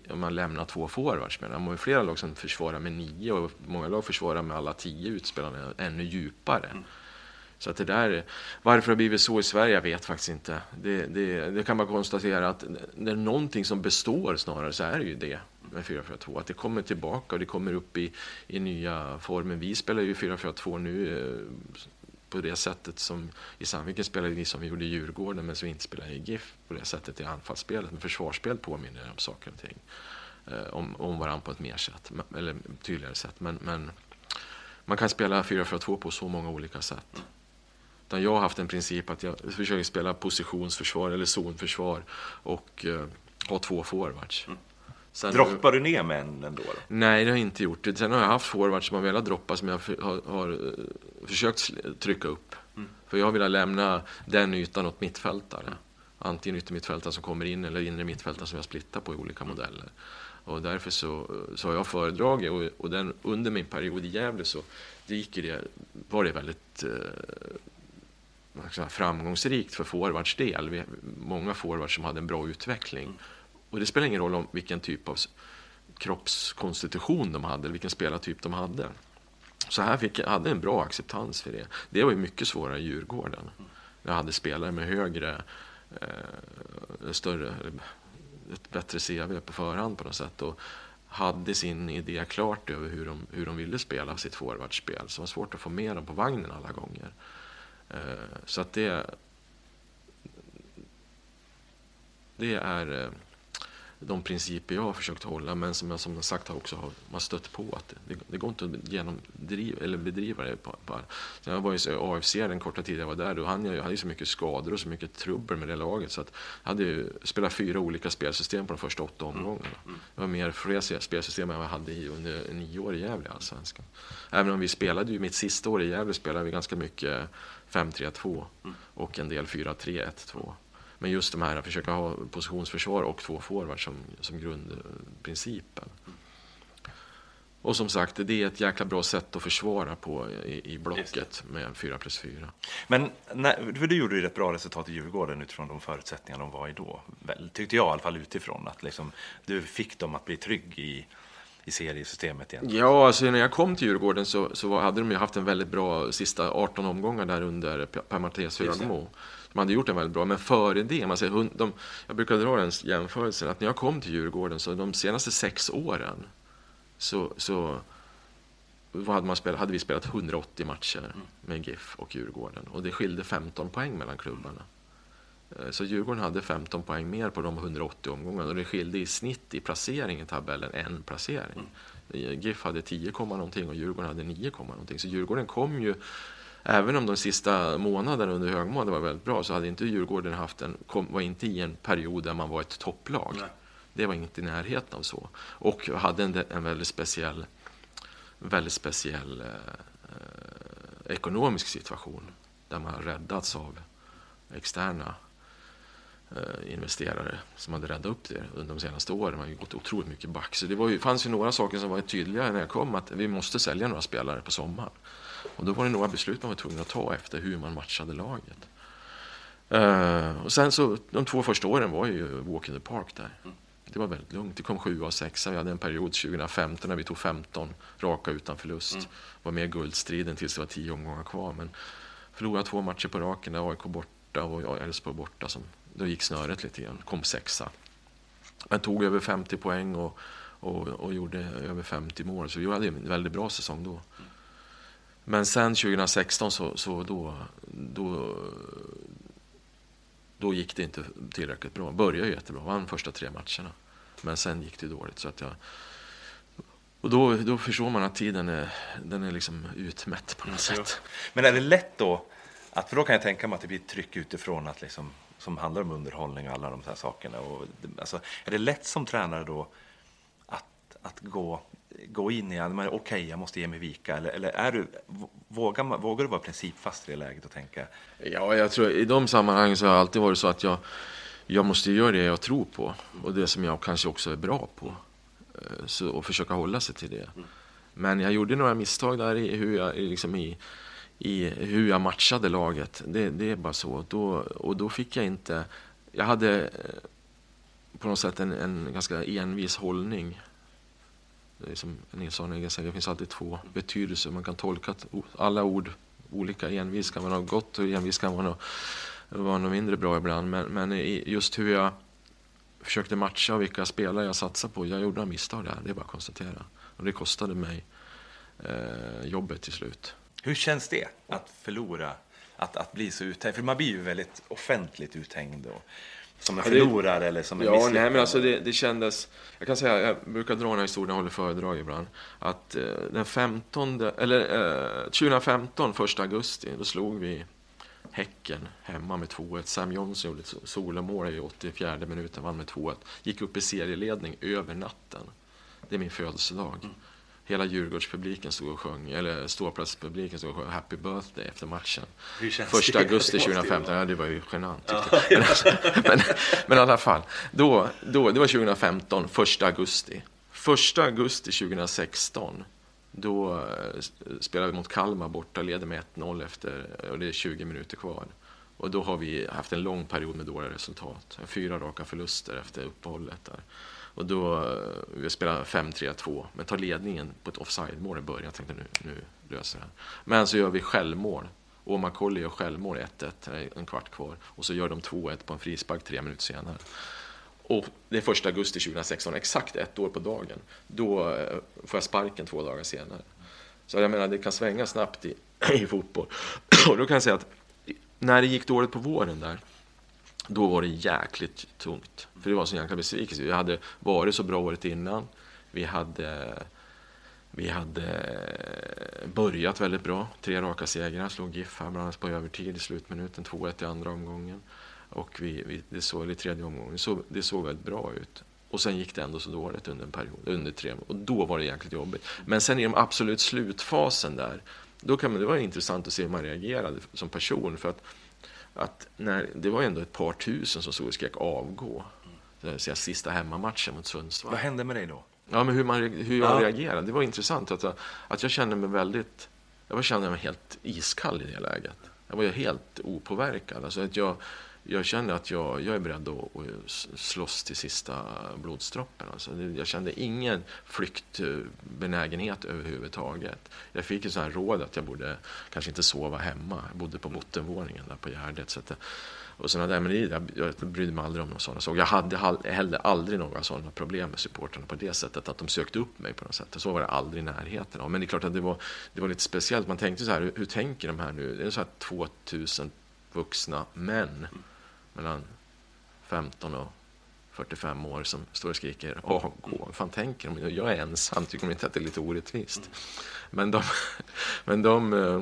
Speaker 2: om man lämnar två forwards. Men man har flera lag som försvarar med nio och många lag försvarar med alla tio utspelarna ännu djupare. Mm. Så att det där, varför det har blivit så i Sverige, jag vet faktiskt inte. Det, det, det kan man konstatera att det är någonting som består snarare så är det ju det med 4-4-2. Att det kommer tillbaka och det kommer upp i, i nya former. Vi spelar ju 4-4-2 nu eh, på det sättet som i Sandviken spelade vi som vi gjorde i Djurgården men som vi inte spelar i GIF på det sättet i anfallsspelet. Men försvarsspel påminner om saker och ting. Eh, om, om varandra på ett mer sätt, eller tydligare sätt. Men, men man kan spela 4-4-2 på så många olika sätt. Utan jag har haft en princip att jag försöker spela positionsförsvar eller zonförsvar och uh, ha två forwards. Mm.
Speaker 1: Sen, Droppar du ner med en ändå? Då?
Speaker 2: Nej, det har jag inte gjort. Sen har jag haft forwards som har velat droppa som jag har, har uh, försökt trycka upp. Mm. För jag har velat lämna den ytan åt mittfältare. Mm. Antingen yttermittfältare som kommer in eller inre mittfältare som jag splittar på i olika modeller. Och därför så, så har jag föredragit och, och den, under min period i Gävle så det gick det, var det väldigt eh, framgångsrikt för forwards del. Vi, många forwards som hade en bra utveckling. Mm. Och det spelar ingen roll om vilken typ av kroppskonstitution de hade, eller vilken spelartyp de hade. Så här fick, jag hade en bra acceptans för det. Det var ju mycket svårare i Djurgården. Jag hade spelare med högre, eh, större, ett bättre CV på förhand på något sätt. Och hade sin idé klart över hur de, hur de ville spela sitt forwardspel. Så det var svårt att få med dem på vagnen alla gånger. Eh, så att det... Det är... Eh, de principer jag har försökt hålla, men som jag som sagt har också har man stött på att det, det går inte att genomdriva, eller bedriva det. På, på. Jag var i AFC den korta tid jag var där, då hann jag, hade så mycket skador och så mycket trubbel med det laget så att jag hade ju spelat fyra olika spelsystem på de första åtta omgångarna. Mm. Det var mer fler spelsystem än jag hade i under nio år i Gävle i Allsvenskan. Även om vi spelade ju, mitt sista år i Gävle spelade vi ganska mycket 5-3-2 mm. och en del 4-3-1-2. Men just de här att försöka ha positionsförsvar och två forwards som, som grundprincipen. Och som sagt, det är ett jäkla bra sätt att försvara på i, i blocket med 4 plus 4.
Speaker 1: Men när, för du gjorde ju rätt bra resultat i Djurgården utifrån de förutsättningar de var i då. Väl, tyckte jag i alla fall utifrån. Att liksom, du fick dem att bli trygg i, i seriesystemet igen.
Speaker 2: Ja, alltså när jag kom till Djurgården så, så hade de ju haft en väldigt bra sista 18 omgångar där under Per Martins Högmo. De hade gjort det väldigt bra, men före det, man säger, de, jag brukar dra den jämförelsen att när jag kom till Djurgården så de senaste sex åren så, så hade, man spelat, hade vi spelat 180 matcher mm. med GIF och Djurgården och det skilde 15 poäng mellan klubbarna. Eh, så Djurgården hade 15 poäng mer på de 180 omgångarna och det skilde i snitt i placering i tabellen en placering. Mm. GIF hade 10, någonting och Djurgården hade 9, någonting. Så Djurgården kom ju även om de sista månaderna under högmål var väldigt bra så hade inte Djurgården haft en, kom, var inte i en period där man var ett topplag. Nej. Det var inte i närheten av så. Och hade en, en väldigt speciell, väldigt speciell eh, ekonomisk situation där man räddats av externa eh, investerare som hade räddat upp det under de senaste åren. Man har ju gått otroligt mycket back. Så det var ju, fanns ju några saker som var tydliga när jag kom att vi måste sälja några spelare på sommaren. Och då var det några beslut man var tvungen att ta efter hur man matchade laget. Uh, och sen så, de två första åren var ju walk in the park där. Det var väldigt lugnt. Det kom sju och sexa. Vi hade en period 2015 när vi tog 15 raka utan förlust. Mm. Var med i guldstriden tills det var tio omgångar kvar. Men förlorade två matcher på raken, där AIK borta och Elfsborg borta. Som, då gick snöret lite grann. Kom sexa. Men tog över 50 poäng och, och, och gjorde över 50 mål. Så vi hade en väldigt bra säsong då. Men sen 2016 så, så då, då, då gick det inte tillräckligt bra. Började jättebra, vann första tre matcherna. Men sen gick det dåligt. Så att jag, och då, då förstår man att tiden är, den är liksom utmätt på något sätt.
Speaker 1: Men är det lätt då, att, för då kan jag tänka mig att det blir tryck utifrån att liksom, som handlar om underhållning och alla de här sakerna. Och, alltså, är det lätt som tränare då att, att gå gå in i att okej, okay, jag måste ge mig vika? Eller, eller är du, vågar, vågar du vara principfast i det läget och tänka?
Speaker 2: Ja, jag tror i de sammanhangen så har det alltid varit så att jag, jag måste göra det jag tror på och det som jag kanske också är bra på. Eh, så, och försöka hålla sig till det. Men jag gjorde några misstag där i hur jag, liksom i, i hur jag matchade laget. Det, det är bara så. Då, och då fick jag inte... Jag hade eh, på något sätt en, en ganska envis hållning det är som Nils Arne säger, det finns alltid två betydelser. Man kan tolka alla ord olika. Envis kan vara något gott och envis kan vara något, vara något mindre bra ibland. Men, men just hur jag försökte matcha och vilka spelare jag satsade på. Jag gjorde några misstag där, det är bara att konstatera. Och det kostade mig eh, jobbet till slut.
Speaker 1: Hur känns det att förlora, att, att bli så uthängd? För man blir ju väldigt offentligt uthängd. Och som en förlorare eller som en
Speaker 2: Ja, nej men alltså det, det kändes... Jag kan säga, jag brukar dra den här historien, jag håller föredrag ibland. Att eh, den 15, eller eh, 2015, 1 augusti, då slog vi Häcken hemma med 2-1. Sam Johnson gjorde ett solomål i 84 minuten, vann med 2-1. Gick upp i serieledning över natten. Det är min födelsedag. Mm. Hela Djurgårdspubliken stod och sjöng, eller ståplatspubliken stod och sjöng Happy birthday efter matchen. Första augusti 2015, ja det var ju genant. Ja. Men, alltså, men, men, i alla fall, då, då, det var 2015, första augusti. Första augusti 2016, då eh, spelade vi mot Kalmar borta, leder med 1-0 efter, och det är 20 minuter kvar. Och då har vi haft en lång period med dåliga resultat. Fyra raka förluster efter uppehållet där. Och då, eh, vi spelar 5-3-2, men tar ledningen på ett offside-mål i början. Jag tänkte nu, nu löser det här. Men så gör vi självmål. Omar Colley gör självmål 1-1, eh, en kvart kvar. Och så gör de 2-1 på en frispark tre minuter senare. Och det är första augusti 2016, exakt ett år på dagen. Då eh, får jag sparken två dagar senare. Så jag menar, det kan svänga snabbt i, i fotboll. Och då kan jag säga att när det gick dåligt på våren där, då var det jäkligt tungt. För det var en sån jäkla besvikelse. Vi hade varit så bra året innan. Vi hade, vi hade börjat väldigt bra. Tre raka segrar, slog GIF här bland annat på övertid i slutminuten. 2-1 i andra omgången. Och vi, vi, det såg, i tredje omgången, så, det såg väldigt bra ut. Och sen gick det ändå så dåligt under en period, under tre Och då var det jäkligt jobbigt. Men sen i de absolut slutfasen där, då kan man, det var intressant att se hur man reagerade som person. För att att när, det var ändå ett par tusen som stod och skrek avgå. Mm. Så sista hemmamatchen mot Sundsvall.
Speaker 1: Vad hände med dig då?
Speaker 2: Ja, men hur, man, hur jag ja. reagerade. Det var intressant att, att jag kände mig väldigt... Jag kände mig helt iskall i det läget. Jag var helt opåverkad. Alltså att jag, jag känner att jag, jag är beredd att, att slåss till sista blodsdroppen. Alltså, jag kände ingen flyktbenägenhet eh, överhuvudtaget. Jag fick ett råd att jag borde kanske inte sova hemma. Jag bodde på bottenvåningen där på Gärdet. Så att, eh, och sådana där, men jag, jag brydde mig aldrig om några sådana saker. Jag hade heller aldrig några sådana problem med supportrarna på det sättet, att de sökte upp mig på något sätt. Så var det aldrig i närheten av. Men det är klart att det var, det var lite speciellt. Man tänkte så här, hur, hur tänker de här nu? Det är så här 2000 vuxna män mellan 15 och 45 år som står och skriker avgå. Vad fan tänker de? Jag är ensam, tycker de inte att det är lite orättvist? Men de... Men de eh,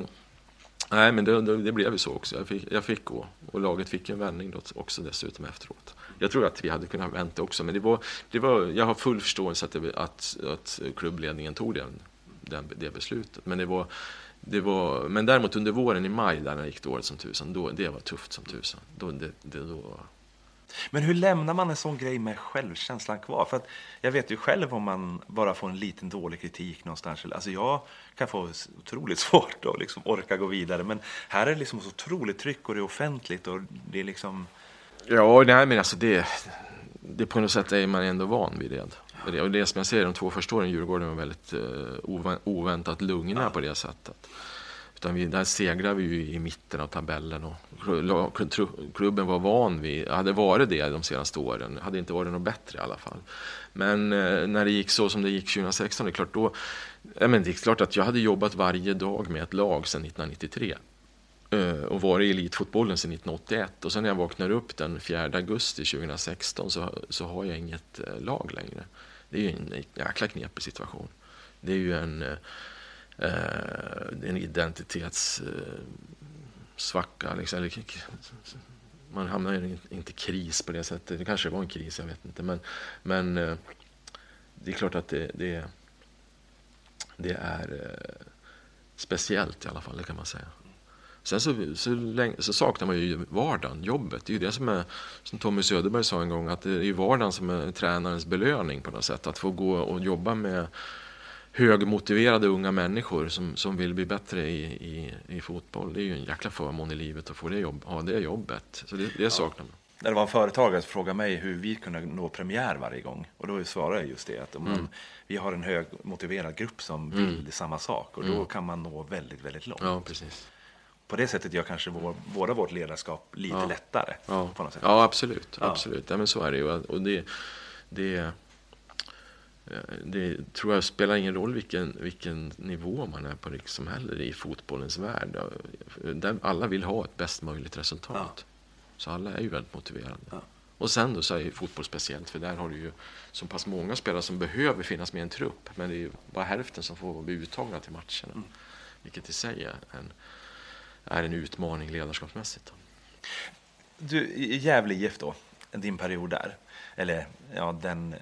Speaker 2: nej, men det, det blev ju så också. Jag fick, jag fick gå. Och laget fick en vändning då också dessutom efteråt. Jag tror att vi hade kunnat vänta också, men det var, det var, jag har full förståelse att, det, att, att klubbledningen tog den, den, det beslutet. Men det var, det var, men däremot under våren i maj, där det gick dåligt som tusan, då, det var tufft som tusan. Då, det, det, då...
Speaker 1: Men hur lämnar man en sån grej med självkänslan kvar? För att jag vet ju själv om man bara får en liten dålig kritik någonstans. Alltså jag kan få otroligt svårt att liksom orka gå vidare. Men här är det liksom så otroligt tryck och det är offentligt och det är liksom...
Speaker 2: Ja, nej men alltså det, det på något sätt är man ändå van vid det. Och det som jag säger, de två första åren Djurgården var väldigt uh, oväntat lugna ja. på det sättet. Utan vi, där segrade vi ju i mitten av tabellen och klubben var van vid, hade varit det de senaste åren, hade inte varit något bättre i alla fall. Men eh, när det gick så som det gick 2016, det är klart då, ja, men det är klart att jag hade jobbat varje dag med ett lag sedan 1993 eh, och varit i elitfotbollen sedan 1981 och sen när jag vaknar upp den 4 augusti 2016 så, så har jag inget eh, lag längre. Det är ju en jäkla knepig situation. Det är ju en, eh, eh en identitetssvacka. Eh, liksom. Man hamnar ju inte kris på det sättet. Det kanske var en kris, jag vet inte. Men, men eh, det är klart att det, det, det är eh, speciellt i alla fall, det kan man säga. Sen så, så, så, saknar man ju vardagen, jobbet. Det är ju det som är, som Tommy Söderberg sa en gång, att det är ju vardagen som är tränarens belöning på något sätt. Att få gå och jobba med högmotiverade unga människor som, som vill bli bättre i, i, i fotboll. Det är ju en jäkla förmån i livet att få det jobb, ha det jobbet. Så det, det saknar man.
Speaker 1: När det var en företagare som frågade mig hur vi kunde nå premiär varje gång. Och då svarade jag just det att om mm. vi har en högmotiverad grupp som vill mm. samma sak och då mm. kan man nå väldigt, väldigt långt.
Speaker 2: Ja, precis
Speaker 1: på det sättet gör kanske vår, båda vårt ledarskap lite
Speaker 2: ja.
Speaker 1: lättare.
Speaker 2: Ja. På något sätt. ja, absolut. Ja. absolut. Ja, men så är det ju. Och det, det, det tror jag spelar ingen roll vilken, vilken nivå man är på liksom heller i fotbollens värld. alla vill ha ett bäst möjligt resultat. Så alla är ju väldigt motiverade. Och sen då så är fotboll speciellt för där har du ju så pass många spelare som behöver finnas med i en trupp. Men det är ju bara hälften som får bli uttagna till matcherna. Mm. Vilket i sig är en, är en utmaning ledarskapsmässigt.
Speaker 1: Du, i Gävle IF då, din period där, eller ja, den...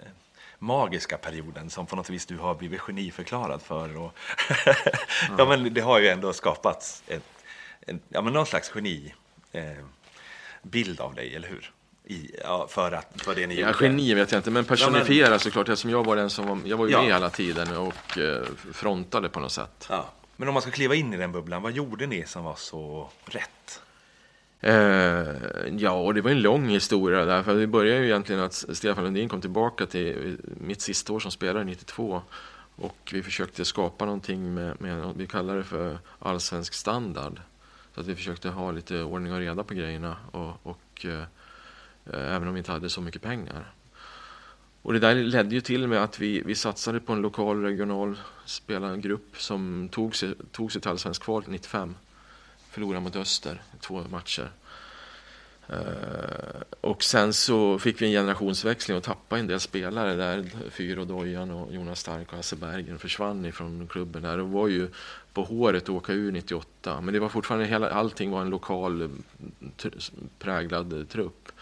Speaker 1: magiska perioden som på något vis du har blivit geniförklarad för. Och ja. men det har ju ändå skapats ett, en, ja, men någon slags geni eh, bild av dig, eller hur? I, ja, för, att, för det ni
Speaker 2: ja, gjorde. Geni vet jag inte, men personifiera ja, men... såklart eftersom jag var den som var, jag var ju ja. med hela tiden och eh, frontade på något sätt.
Speaker 1: Ja. Men om man ska kliva in i den bubblan, vad gjorde ni som var så rätt?
Speaker 2: Eh, ja, och det var en lång historia där. För det började ju egentligen att Stefan Lundin kom tillbaka till eh, mitt sista år som spelare, 92. Och vi försökte skapa någonting med, med vi kallar det för allsvensk standard. Så att vi försökte ha lite ordning och reda på grejerna. Och, och eh, eh även om vi inte hade så mycket pengar. Och det där ledde ju till med att vi, vi satsade på en lokal regional spelargrupp som tog sig, tog sig till allsvensk kval 95 förlorade mot Öster två matcher. Uh, och sen så fick vi en generationsväxling och tappade en del spelare där. Fyro Dojan och Jonas Stark och Hasse Bergen försvann ifrån klubben där. Det var ju på håret att åka ur 98. Men det var fortfarande hela, allting var en lokal eh, präglad trupp.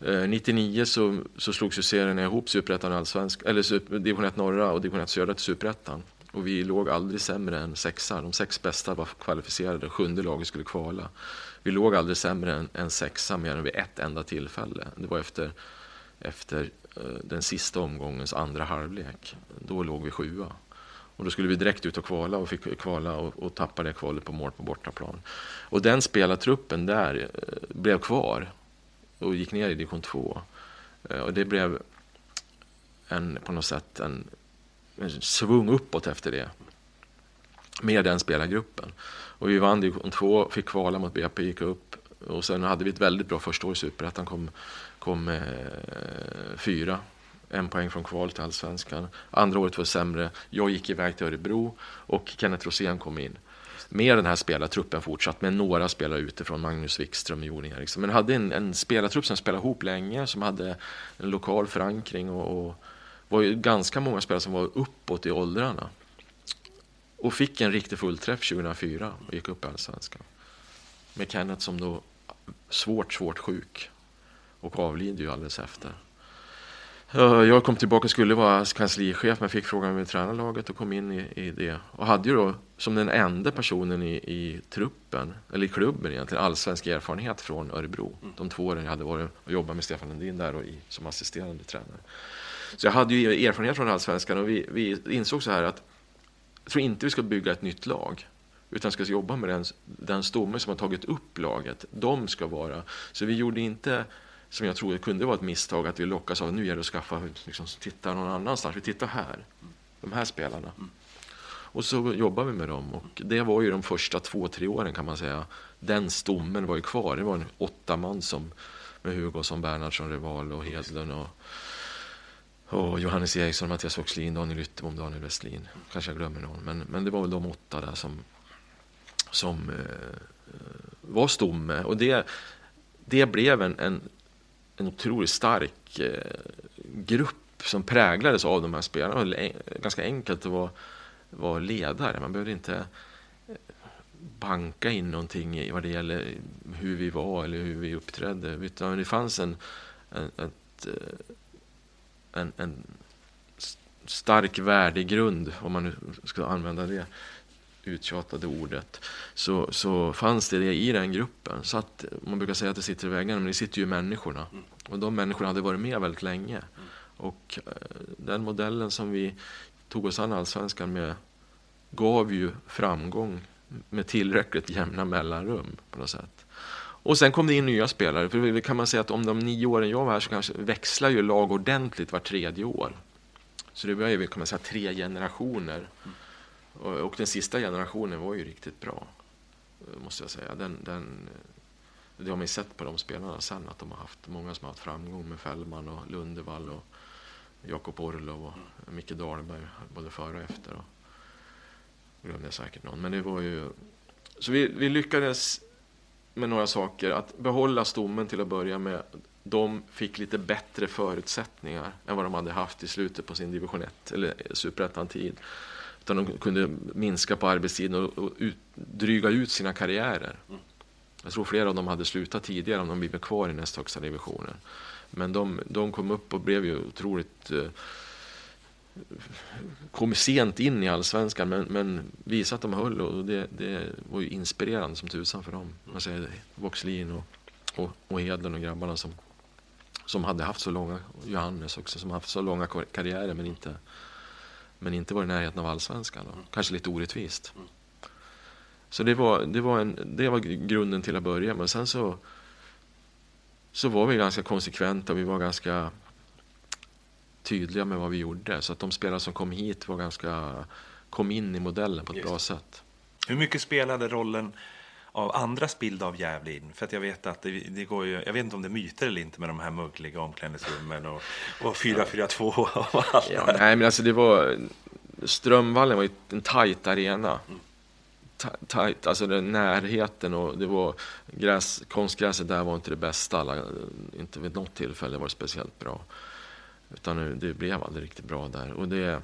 Speaker 2: Eh, 99 så, så slogs ju serien ihop, Superettan och Allsvensk, eller super, division 1 norra och division 1 södra till Superettan. Och vi låg aldrig sämre än sexa. De sex bästa var kvalificerade, sjunde laget skulle kvala. Vi låg aldrig sämre än, än sexa mer än vid ett enda tillfälle. Det var efter, efter eh, den sista omgångens andra halvlek. Då låg vi sjua. Och då skulle vi direkt ut och kvala och fick kvala och, och tappade kvalet på mål på bortaplan. Och den spelartruppen där eh, blev kvar och gick ner i division 2. Eh, och det blev en, på något sätt en svung uppåt efter det. Med den spelargruppen. Och vi vann division 2, fick kvala mot BP, gick upp. Och sen hade vi ett väldigt bra första år i Superettan, kom, kom eh, fyra. En poäng från kval till Allsvenskan. Andra året var sämre. Jag gick iväg till Örebro och Kenneth Rosén kom in med den här spelartruppen fortsatt med några spelare utifrån, Magnus Wikström och Jon Eriksson. Men hade en, en spelartrupp som spelade ihop länge, som hade en lokal förankring och, och var ju ganska många spelare som var uppåt i åldrarna. Och fick en riktig fullträff 2004 och gick upp i Allsvenskan. Med Kenneth som då svårt, svårt sjuk och avlider ju alldeles efter. Jag kom tillbaka och skulle vara kanslichef men fick frågan om jag ville träna laget och kom in i, i, det. Och hade ju då som den enda personen i, i truppen, eller i klubben egentligen, allsvensk erfarenhet från Örebro. Mm. De två åren jag hade varit och jobbat med Stefan Lundin där och i, som assisterande tränare. Så jag hade ju erfarenhet från allsvenskan och vi, vi insåg så här att jag tror inte vi ska bygga ett nytt lag utan ska jobba med den, den stomme som har tagit upp laget. De ska vara... Så vi gjorde inte, som jag tror kunde vara ett misstag, att vi lockas av nu gäller det att skaffa, liksom, titta någon annanstans. Vi tittar här, de här spelarna. Och så jobbar vi med dem. Och det var ju de första två, tre åren kan man säga. Den stommen var ju kvar. Det var en åtta man som, med Hugosson, Bernhardsson, Rival och Hedlund och och Johannes Eriksson, Mattias Oxlin, Daniel Ytterbom, Daniel Westlin. Kanske jag glömmer någon, men, men det var väl de åtta där som, som eh, var stomme. Och det, det blev en, en, en otroligt stark eh, grupp som präglades av de här spelarna. Det var ganska enkelt att vara, vara ledare. Man behövde inte eh, banka in någonting i vad det gäller hur vi var eller hur vi uppträdde. Utan det fanns en, en ett, eh, en, en stark värdegrund, om man nu ska använda det uttjatade ordet, så, så fanns det det i den gruppen. Så att man brukar säga att det sitter i väggarna, men det sitter ju i människorna. Mm. Och de människorna hade varit med väldigt länge. Mm. Och eh, den modellen som vi tog oss an allsvenskan med gav ju framgång med tillräckligt jämna mellanrum på något sätt. Och sen kom det in nya spelare. För det kan man säga att om de nio åren jag var här så kanske växlar ju lag ordentligt var tredje år. Så det var ju kan man säga, tre generationer. Och, den sista generationen var ju riktigt bra. Eh, måste jag säga. Den, den, eh, det har man ju sett på de spelarna sen att de har haft många som har haft framgång med Fällman och Lundevall och Jakob Orlov och Micke Dahlberg både före och efter. Och, glömde jag säkert någon. Men det var ju... Så vi, vi lyckades med några saker. Att behålla stommen till att börja med. De fick lite bättre förutsättningar än vad de hade haft i slutet på sin division 1 eller superettan-tid där de kunde minska på arbetstiden och, och ut, dryga ut sina karriärer. Jag tror flera av dem hade slutat tidigare om de blivit kvar i näst högsta divisionen. Men de, de kom upp och blev ju otroligt eh, kom sent in i allsvenskan men, men visade att de höll och det, det var ju inspirerande som tusan för dem. Man säger Voxlin och, och, och Hedlund och grabbarna som, som hade haft så långa, Johannes också, som haft så långa karriärer men inte, men inte var i närheten av allsvenskan. Mm. Kanske lite orättvist. Mm. Så det var, det, var en, det var grunden till att börja med. Sen så, så var vi ganska konsekventa. Vi var ganska tydliga med vad vi gjorde. Så att de spelare som kom hit var ganska, kom in i modellen på ett Just. bra sätt.
Speaker 1: Hur mycket spelade rollen av andras bild av Gävle För att jag vet att det, det, går ju, jag vet inte om det är myter eller inte med de här muggliga omklädningsrummen och, och 4-4-2 och allt
Speaker 2: ja, Nej men alltså det var, Strömvallen var ju en tajt arena. Mm. Tajt, alltså den närheten och det var gräs, konstgräset där var inte det bästa. Alla, inte vid något tillfälle var det speciellt bra. Utan det blev aldrig riktigt bra där. Och det,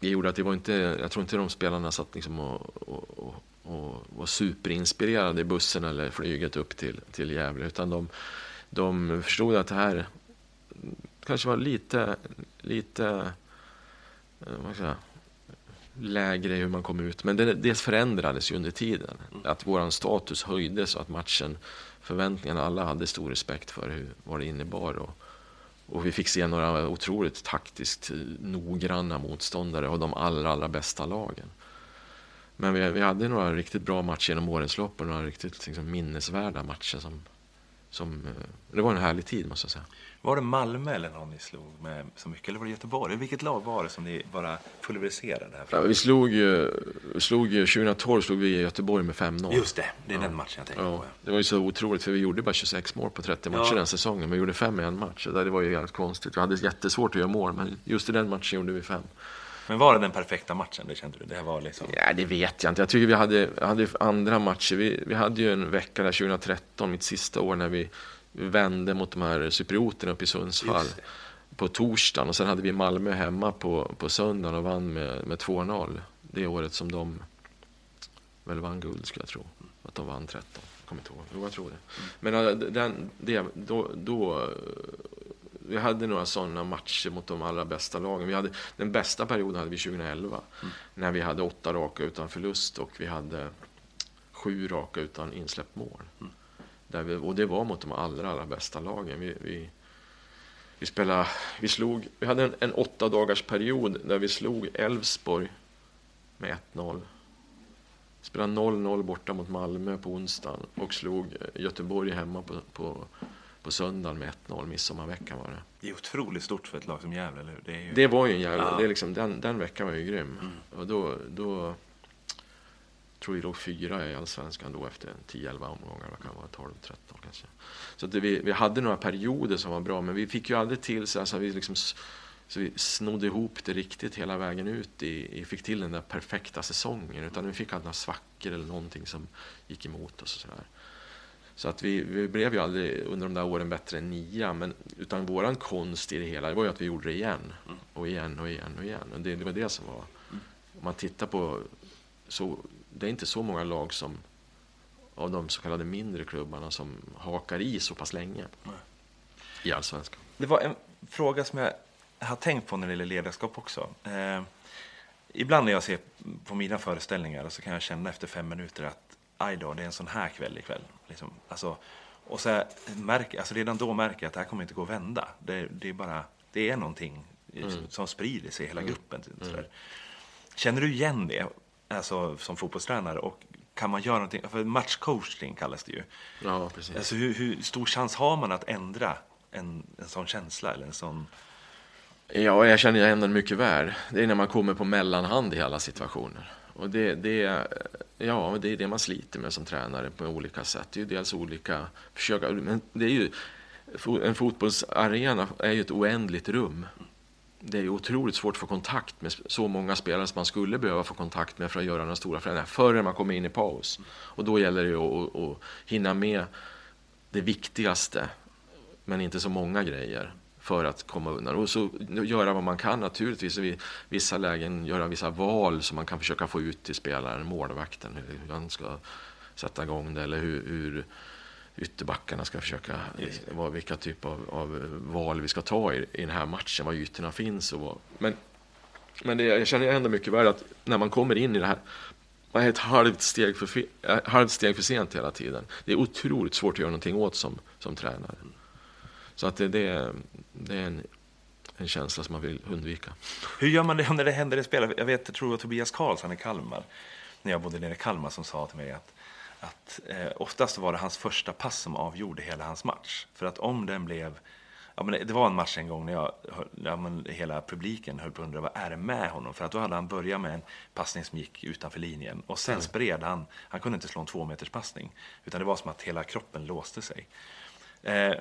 Speaker 2: det gjorde att det var inte, jag tror inte de spelarna satt liksom och, och, och, och var superinspirerade i bussen eller flyget upp till, till Gävle. Utan de, de förstod att det här kanske var lite, lite eh, vad jag, lägre hur man kom ut. Men det, det förändrades ju under tiden. Mm. Att vår status höjdes och att matchen, förväntningarna, alla hade stor respekt för hur, vad det innebar. Och, och vi fick se några otroligt taktiskt noggranna motståndare och de allra, allra bästa lagen. Men vi, vi hade några riktigt bra matcher genom årens lopp och några riktigt liksom, minnesvärda matcher. Som, som, eh, det var en härlig tid måste jag säga.
Speaker 1: Var det Malmö eller någon ni slog med så mycket? Eller var det Göteborg? Vilket lag var det som ni bara pulveriserade? Här
Speaker 2: ja, vi slog slog 2012 slog vi Göteborg med 5-0.
Speaker 1: Just det, det är ja. den matchen jag tänker ja. på.
Speaker 2: Det var ju så otroligt för vi gjorde bara 26 mål på 30 matcher den säsongen. Men vi gjorde 5 i en match. Det var ju jävligt konstigt. Vi hade jättesvårt att göra mål men just i den matchen gjorde vi 5.
Speaker 1: Men var det den perfekta matchen? Det kände du? Det var liksom...
Speaker 2: Ja, det vet jag inte. Jag tycker vi hade, hade andra matcher. Vi, vi hade ju en vecka där 2013, mitt sista år, när vi vände mot de här cyprioterna uppe i Sundsvall på torsdagen och sen hade vi Malmö hemma på, på söndagen och vann med, med 2-0. Det året som de väl vann guld skulle jag tro. Att de vann 13. Jag kommer inte ihåg. Jo, jag tror det. Men äh, den, det, då, då, vi hade några sådana matcher mot de allra bästa lagen. Vi hade, den bästa perioden hade vi 2011. Mm. När vi hade åtta raka utan förlust och vi hade sju raka utan insläppt mål. Mm. Där vi, och det var mot de allra, allra bästa lagen. Vi, vi, vi, spelade, vi, slog, vi hade en, en åtta dagars period där vi slog Elfsborg med 1-0. Spelade 0-0 borta mot Malmö på onsdagen och slog Göteborg hemma på, på, på söndagen med 1-0. Midsommarveckan var det.
Speaker 1: Det är otroligt stort för ett lag som Gävle, eller
Speaker 2: Det, ju... det var ju en Gävle. Ja. Det är liksom, den, den veckan var ju grym. Mm. Och då, då tror vi låg fyra i allsvenskan då efter 10-11 omgångar. Det kan vara 12-13 kanske. Så det, vi, vi hade några perioder som var bra, men vi fick ju aldrig till så alltså, vi liksom, så vi snodde ihop det riktigt hela vägen ut. I, i, fick till den där perfekta säsongen. Utan vi fick aldrig några svackor eller någonting som gick emot oss. Och så där. Så att vi, vi blev ju aldrig under de där åren bättre än nia. Men, utan våran konst i det hela det var ju att vi gjorde det igen. Och igen och igen och igen. Och det, det var det som var... Om man tittar på så det är inte så många lag som av de så kallade mindre klubbarna som hakar i så pass länge Nej. i allsvenskan.
Speaker 1: Det var en fråga som jag har tänkt på när det gäller ledarskap också. Eh, ibland när jag ser på mina föreställningar så kan jag känna efter fem minuter att aj då, det är en sån här kväll ikväll. Liksom, alltså, och så märker, alltså redan då märker jag att det här kommer inte gå att vända. Det, det är bara, det är någonting mm. som sprider sig i hela mm. gruppen. Mm. Känner du igen det? alltså, som fotbollstränare och kan man göra någonting, för matchcoaching kallas det ju.
Speaker 2: Ja, precis.
Speaker 1: Alltså, hur, hur stor chans har man att ändra en, en sån känsla eller en sån
Speaker 2: Ja, jag känner igen den mycket väl. Det är när man kommer på mellanhand i alla situationer. Och det, det, ja, det är det man sliter med som tränare på olika sätt. Det är ju dels olika försöka, men det är ju, en fotbollsarena är ju ett oändligt rum det är otroligt svårt att få kontakt med så många spelare som man skulle behöva få kontakt med för att göra några stora förändringar förrän man kommer in i paus. Och då gäller det att, att hinna med det viktigaste, men inte så många grejer för att komma undan. Och så göra vad man kan naturligtvis i vissa lägen, göra vissa val som man kan försöka få ut till spelaren, målvakten, hur han ska sätta igång det eller hur, hur ytterbackarna ska försöka, vad, vilka typ av, av, val vi ska ta i, i den här matchen, var ytorna finns och vad. Men Men det, jag känner ändå mycket väl att när man kommer in i det här, man är ett halvt steg för, halvt steg för sent hela tiden. Det är otroligt svårt att göra någonting åt som, som tränare. Så att det, det, det är en, en känsla som man vill undvika.
Speaker 1: Hur gör man det när det händer i spel? Jag vet, jag tror att Tobias Karlsson i Kalmar, när jag bodde nere i Kalmar, som sa till mig att, att eh, oftast var det hans första pass som avgjorde hela hans match. För att om den blev Ja, men det var en match en gång när jag, ja, men hela publiken höll på att undra vad är det med honom? För att då hade han börjat med en passning som gick utanför linjen och sen spred han. Han kunde inte slå en två meters passning utan det var som att hela kroppen låste sig. Eh,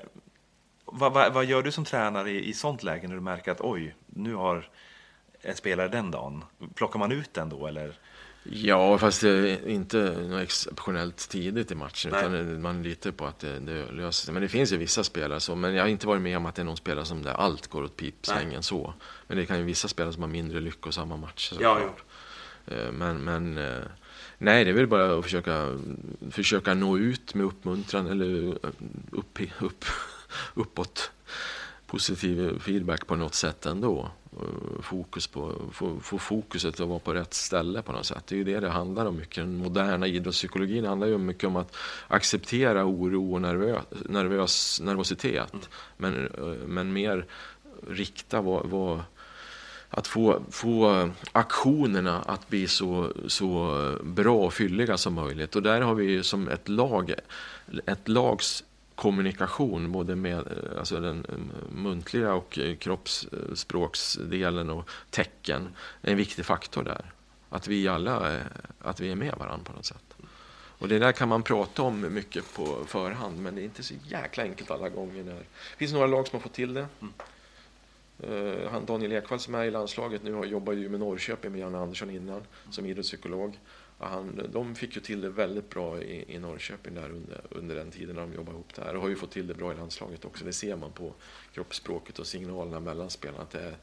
Speaker 1: vad, vad, vad, gör du som tränare i, i sånt läge när du märker att oj, nu har en spelare den dagen? Plockar man ut den då eller?
Speaker 2: Ja, fast inte något exceptionellt tidigt i matchen. Nej. Utan man litar på att det, det löser sig. Men det finns ju vissa spelare så. Men jag har inte varit med om att det är någon spelare som där allt går åt pipsvängen så. Men det kan ju vissa spelare som har mindre lyckosamma matcher.
Speaker 1: Ja, ja.
Speaker 2: Eh, men, men eh, nej, det är väl bara att försöka, försöka nå ut med uppmuntran eller upp, upp, uppåt positiv feedback på något sätt ändå. Eh, fokus på, få, få fokuset att vara på rätt ställe på något sätt. Det är ju det det handlar om mycket. Den moderna idrottspsykologin handlar ju mycket om att acceptera oro och nervös, nervös, nervositet. Mm. Men, eh, men mer rikta vad, vad att få, få aktionerna att bli så, så bra och fylliga som möjligt. Och där har vi som ett lag, ett lags kommunikation, både med eh, alltså den eh, muntliga och eh, kroppsspråksdelen och tecken, är en viktig faktor där. Att vi alla att vi är med varandra på något sätt. Och det där kan man prata om mycket på förhand, men det är inte så jäkla enkelt alla gånger. När... Det finns några lag som har fått till det. Mm. Han Daniel Ekvall som är i landslaget nu jobbar ju med Norrköping med Janne Andersson innan som idrottspsykolog. Han, de fick ju till det väldigt bra i, i Norrköping där under, under den tiden när de jobbade ihop det här. Och har ju fått till det bra i landslaget också. Det ser man på kroppsspråket och signalerna mellan spelarna att det är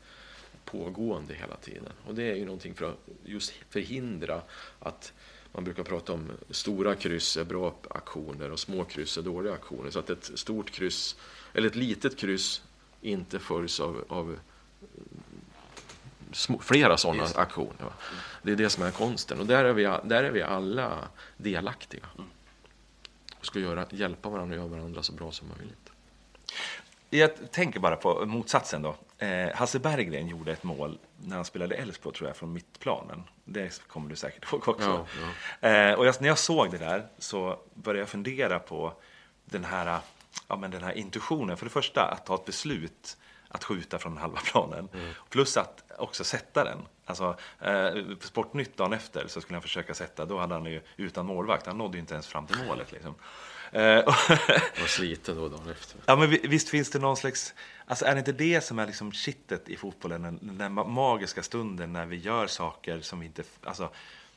Speaker 2: pågående hela tiden. Och det är ju någonting för att just förhindra att man brukar prata om stora kryss är bra aktioner och små kryss är dåliga aktioner. Så att ett stort kryss, eller ett litet kryss inte följs av, av flera sådana aktioner. Det är det som är konsten och där är vi, där är vi alla delaktiga. Mm. Och ska göra, hjälpa varandra och göra varandra så bra som möjligt.
Speaker 1: Jag tänker bara på motsatsen då. Eh, Hasse Berggren gjorde ett mål när han spelade Elfsborg tror jag, från mittplanen. Det kommer du säkert ihåg också. Ja, ja. Eh, och jag, när jag såg det där så började jag fundera på den här, ja, men den här intuitionen. För det första, att ta ett beslut att skjuta från halva planen. Mm. Plus att också sätta den. Alltså, eh, Sportnytt dagen efter så skulle han försöka sätta, då hade han ju utan målvakt, han nådde ju inte ens fram till målet. Liksom.
Speaker 2: Eh, var sliten då dagen efter.
Speaker 1: Ja, men visst finns det någon slags, alltså är det inte det som är liksom kittet i fotbollen, den, den magiska stunden när vi gör saker som vi inte, alltså,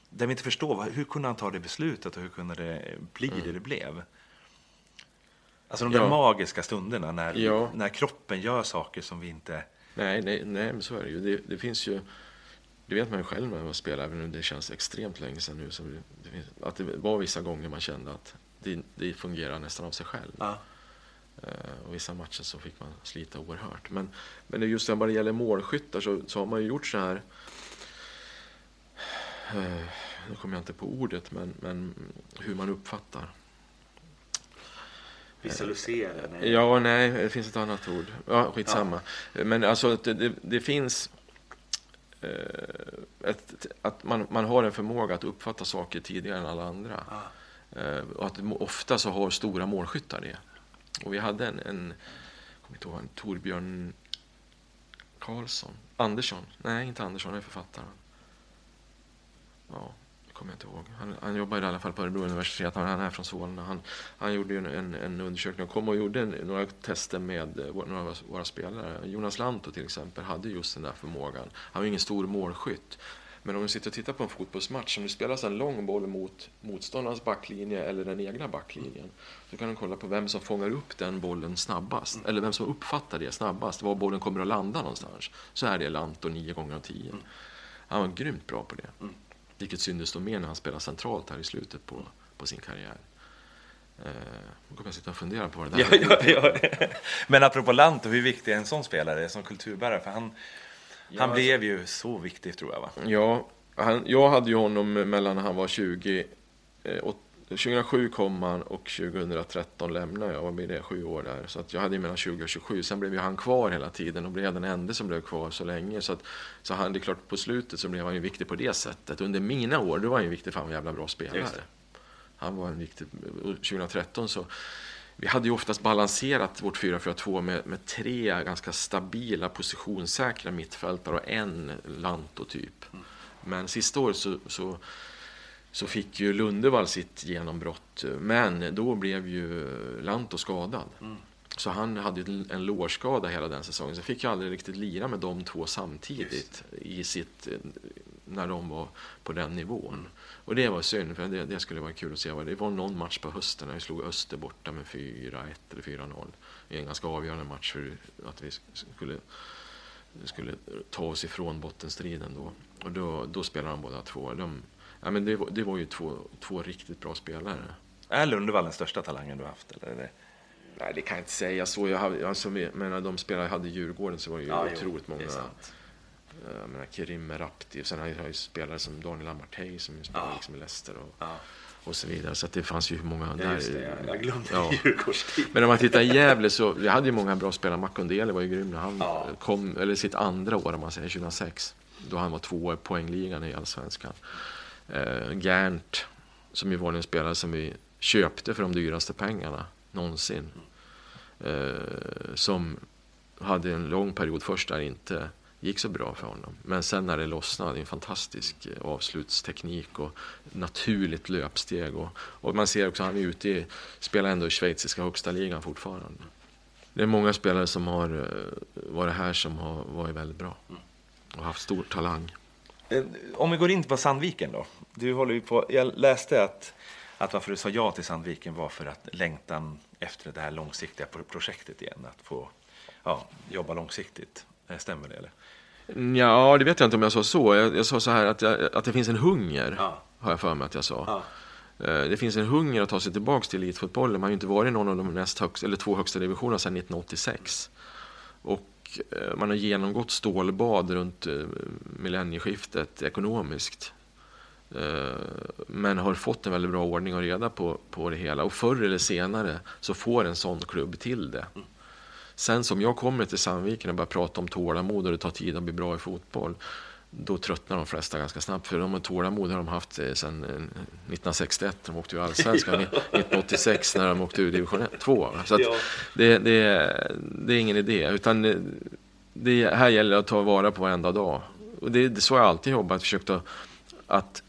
Speaker 1: där vi inte förstår, hur kunde han ta det beslutet och hur kunde det bli mm. det det blev? Alltså de ja. där magiska stunderna när, ja. när kroppen gör saker som vi inte...
Speaker 2: Nej, nej, nej men så är det ju. Det, det finns ju... Det vet man ju själv när man spelar, även om det känns extremt länge sedan nu. Så det, finns, att det var vissa gånger man kände att det, det fungerar nästan av sig själv. Ja. Uh, och vissa matcher så fick man slita oerhört. Men, men just vad det gäller målskyttar så, så har man ju gjort så här... Uh, nu kommer jag inte på ordet, men, men hur man uppfattar
Speaker 1: Visualisera?
Speaker 2: Nej. Ja, nej, det finns ett annat ord. Ja, skitsamma. Ja. Men alltså, det, det, det finns eh, ett, att man, man har en förmåga att uppfatta saker tidigare än alla andra. Ja. Eh, och att ofta så har stora målskyttar det. Och vi hade en, en jag ihåg, en Torbjörn Karlsson, Andersson, nej inte Andersson, det är författaren. Ja, kommer jag inte ihåg. Han, han jobbar i alla fall på Örebro universitet. Han, han är från Solna. Han, han gjorde en, en, en undersökning och kom och gjorde en, några tester med eh, några av våra spelare. Jonas Lanto till exempel hade just den där förmågan. Han var ingen stor målskytt. Men om du sitter och tittar på en fotbollsmatch, om det spelas en lång boll mot motståndarens backlinje eller den egna backlinjen, så kan du kolla på vem som fångar upp den bollen snabbast, mm. eller vem som uppfattar det snabbast, var bollen kommer att landa någonstans. Så är det Lanto nio gånger av tio. Mm. Han var grymt bra på det. Vilket syntes då mer när han spelade centralt här i slutet på, på sin karriär. Eh, nu kommer jag sitta och fundera på det där.
Speaker 1: Ja, ja, ja. Men apropå Lanto, hur viktig är en sån spelare som kulturbärare? För han, Han blev ju så viktig tror jag va?
Speaker 2: Ja, han, jag hade ju honom mellan han var 20 eh, 2007 kom han och 2013 lämnade jag. Vad blir det? Sju år där. Så att jag hade ju mellan 20 och 27. Sen blev ju han kvar hela tiden och blev den enda som blev kvar så länge. Så, att, så han, det är klart, på slutet så blev han ju viktig på det sättet. Under mina år, då var han ju viktig för han var en jävla bra spelare. Han var en viktig... 2013 så... Vi hade ju oftast balanserat vårt 4-4-2 med, med tre ganska stabila positionssäkra mittfältare och en Lanto-typ. Mm. Men sista året så, så så fick ju Lundevall sitt genombrott. Men då blev ju Lanto skadad. Mm. Så han hade en lårskada hela den säsongen. Så fick jag aldrig riktigt lira med de två samtidigt i sitt, när de var på den nivån. Mm. Och det var synd, för det, det, skulle vara kul att se. Det var någon match på hösten när vi slog Öster borta med 4-1 eller 4-0. I en ganska avgörande match för att vi skulle, skulle ta oss ifrån bottenstriden då. Och då, då spelade de båda två. De, ja, men det, var, det var ju två, två riktigt bra spelare.
Speaker 1: Är Lundevall den största talangen du har haft? Eller.
Speaker 2: Nej, det kan jag inte säga. Så jag hade, alltså, menar, de spelare jag hade i Djurgården så var det ju ja, otroligt jo, många. Jag menar, Kerim Merabti. Sen har jag ju spelare som Daniel Amartey som spelar ja. liksom i Leicester. Och, ja. och så vidare. Så det fanns ju många
Speaker 1: ja, där. Det, jag glömde ja.
Speaker 2: Men om man tittar i Gävle så vi hade ju många bra spelare. Makondele var ju grym när han kom, eller sitt andra år om man säger, 2006. Då han var tvåa i poängligan i Allsvenskan eh, Gernt, som ju var en spelare som vi köpte för de dyraste pengarna någonsin. Eh, som hade en lång period först där det inte gick så bra för honom. Men sen när det lossnade, en fantastisk eh, avslutsteknik och naturligt löpsteg. Och, och man ser också att han är ute i, spelar ändå i schweiziska högsta ligan fortfarande. Det är många spelare som har eh, varit här som har varit väldigt bra och haft stor talang.
Speaker 1: Eh, om vi går in på Sandviken då. Du håller ju på, jag läste att, att varför du sa ja till Sandviken var för att längtan efter det här långsiktiga projektet igen. Att få ja, jobba långsiktigt. Eh, stämmer det eller?
Speaker 2: Ja, det vet jag inte om jag sa så. Jag, jag sa så här att, jag, att det finns en hunger. Ja. Har jag för mig att jag sa. Ja. Eh, det finns en hunger att ta sig tillbaka till elitfotbollen. Man har ju inte varit i någon av de näst högsta, eller två högsta divisionerna sedan 1986. Och Eh, man har genomgått stålbad runt eh, millennieskiftet ekonomiskt. Eh, men har fått en väldigt bra ordning och reda på, på det hela. Och förr eller senare så får en sån klubb till det. Sen som jag kommer till Sandviken och börjar prata om tålamod och det tar tid att bli bra i fotboll då tröttnar de flesta ganska snabbt. För de har tålamod har de haft sedan 1961. De åkte ju allsvenskan 1986 när de åkte ur division 2. Så ja. det, det, det, är ingen idé. Utan det, det här gäller att ta vara på varenda dag. Och det, det så jag alltid jobbat. Försökt att, att,